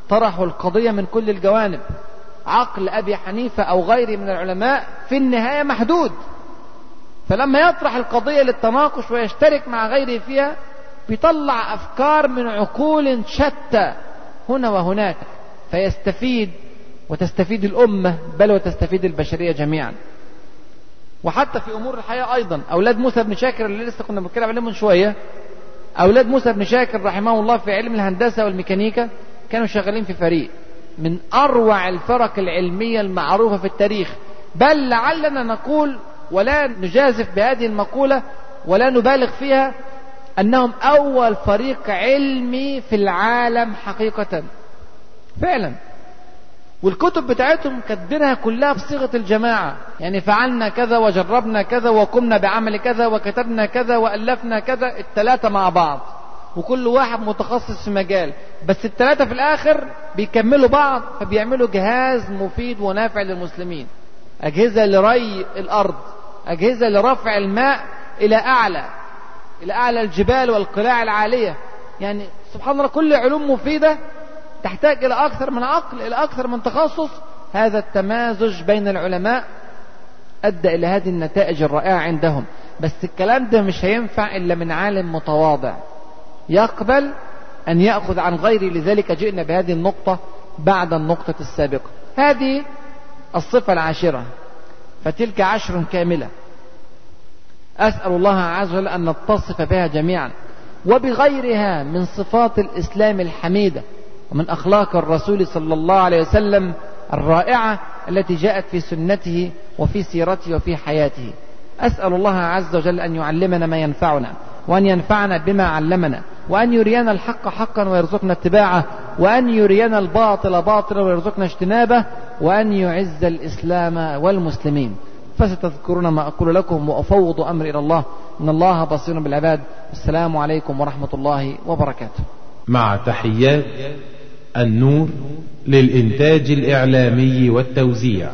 طرحوا القضية من كل الجوانب. عقل أبي حنيفة أو غيره من العلماء في النهاية محدود. فلما يطرح القضية للتناقش ويشترك مع غيره فيها بيطلع أفكار من عقول شتى هنا وهناك فيستفيد وتستفيد الأمة بل وتستفيد البشرية جميعا. وحتى في أمور الحياة أيضا أولاد موسى بن شاكر اللي لسه كنا بنتكلم عليه من شوية أولاد موسى بن شاكر رحمه الله في علم الهندسة والميكانيكا كانوا شغالين في فريق من أروع الفرق العلمية المعروفة في التاريخ. بل لعلنا نقول ولا نجازف بهذه المقولة ولا نبالغ فيها أنهم أول فريق علمي في العالم حقيقة. فعلا. والكتب بتاعتهم كاتبينها كلها بصيغة الجماعة. يعني فعلنا كذا وجربنا كذا وقمنا بعمل كذا وكتبنا كذا وألفنا كذا التلاتة مع بعض. وكل واحد متخصص في مجال. بس التلاتة في الآخر بيكملوا بعض فبيعملوا جهاز مفيد ونافع للمسلمين. أجهزة لري الأرض أجهزة لرفع الماء إلى أعلى. إلى أعلى الجبال والقلاع العالية. يعني سبحان الله كل علوم مفيدة تحتاج إلى أكثر من عقل إلى أكثر من تخصص. هذا التمازج بين العلماء أدى إلى هذه النتائج الرائعة عندهم. بس الكلام ده مش هينفع إلا من عالم متواضع. يقبل أن يأخذ عن غيره لذلك جئنا بهذه النقطة بعد النقطة السابقة. هذه الصفة العاشرة. فتلك عشر كاملة. أسأل الله عز وجل أن نتصف بها جميعا. وبغيرها من صفات الإسلام الحميدة ومن أخلاق الرسول صلى الله عليه وسلم الرائعة التي جاءت في سنته وفي سيرته وفي حياته. أسأل الله عز وجل أن يعلمنا ما ينفعنا وأن ينفعنا بما علمنا وأن يرينا الحق حقا ويرزقنا اتباعه وأن يرينا الباطل باطلا ويرزقنا اجتنابه وأن يعز الإسلام والمسلمين. فستذكرون ما أقول لكم وأفوض أمري إلى الله. إن الله بصير بالعباد. السلام عليكم ورحمة الله وبركاته. مع تحيات النور للإنتاج الإعلامي والتوزيع.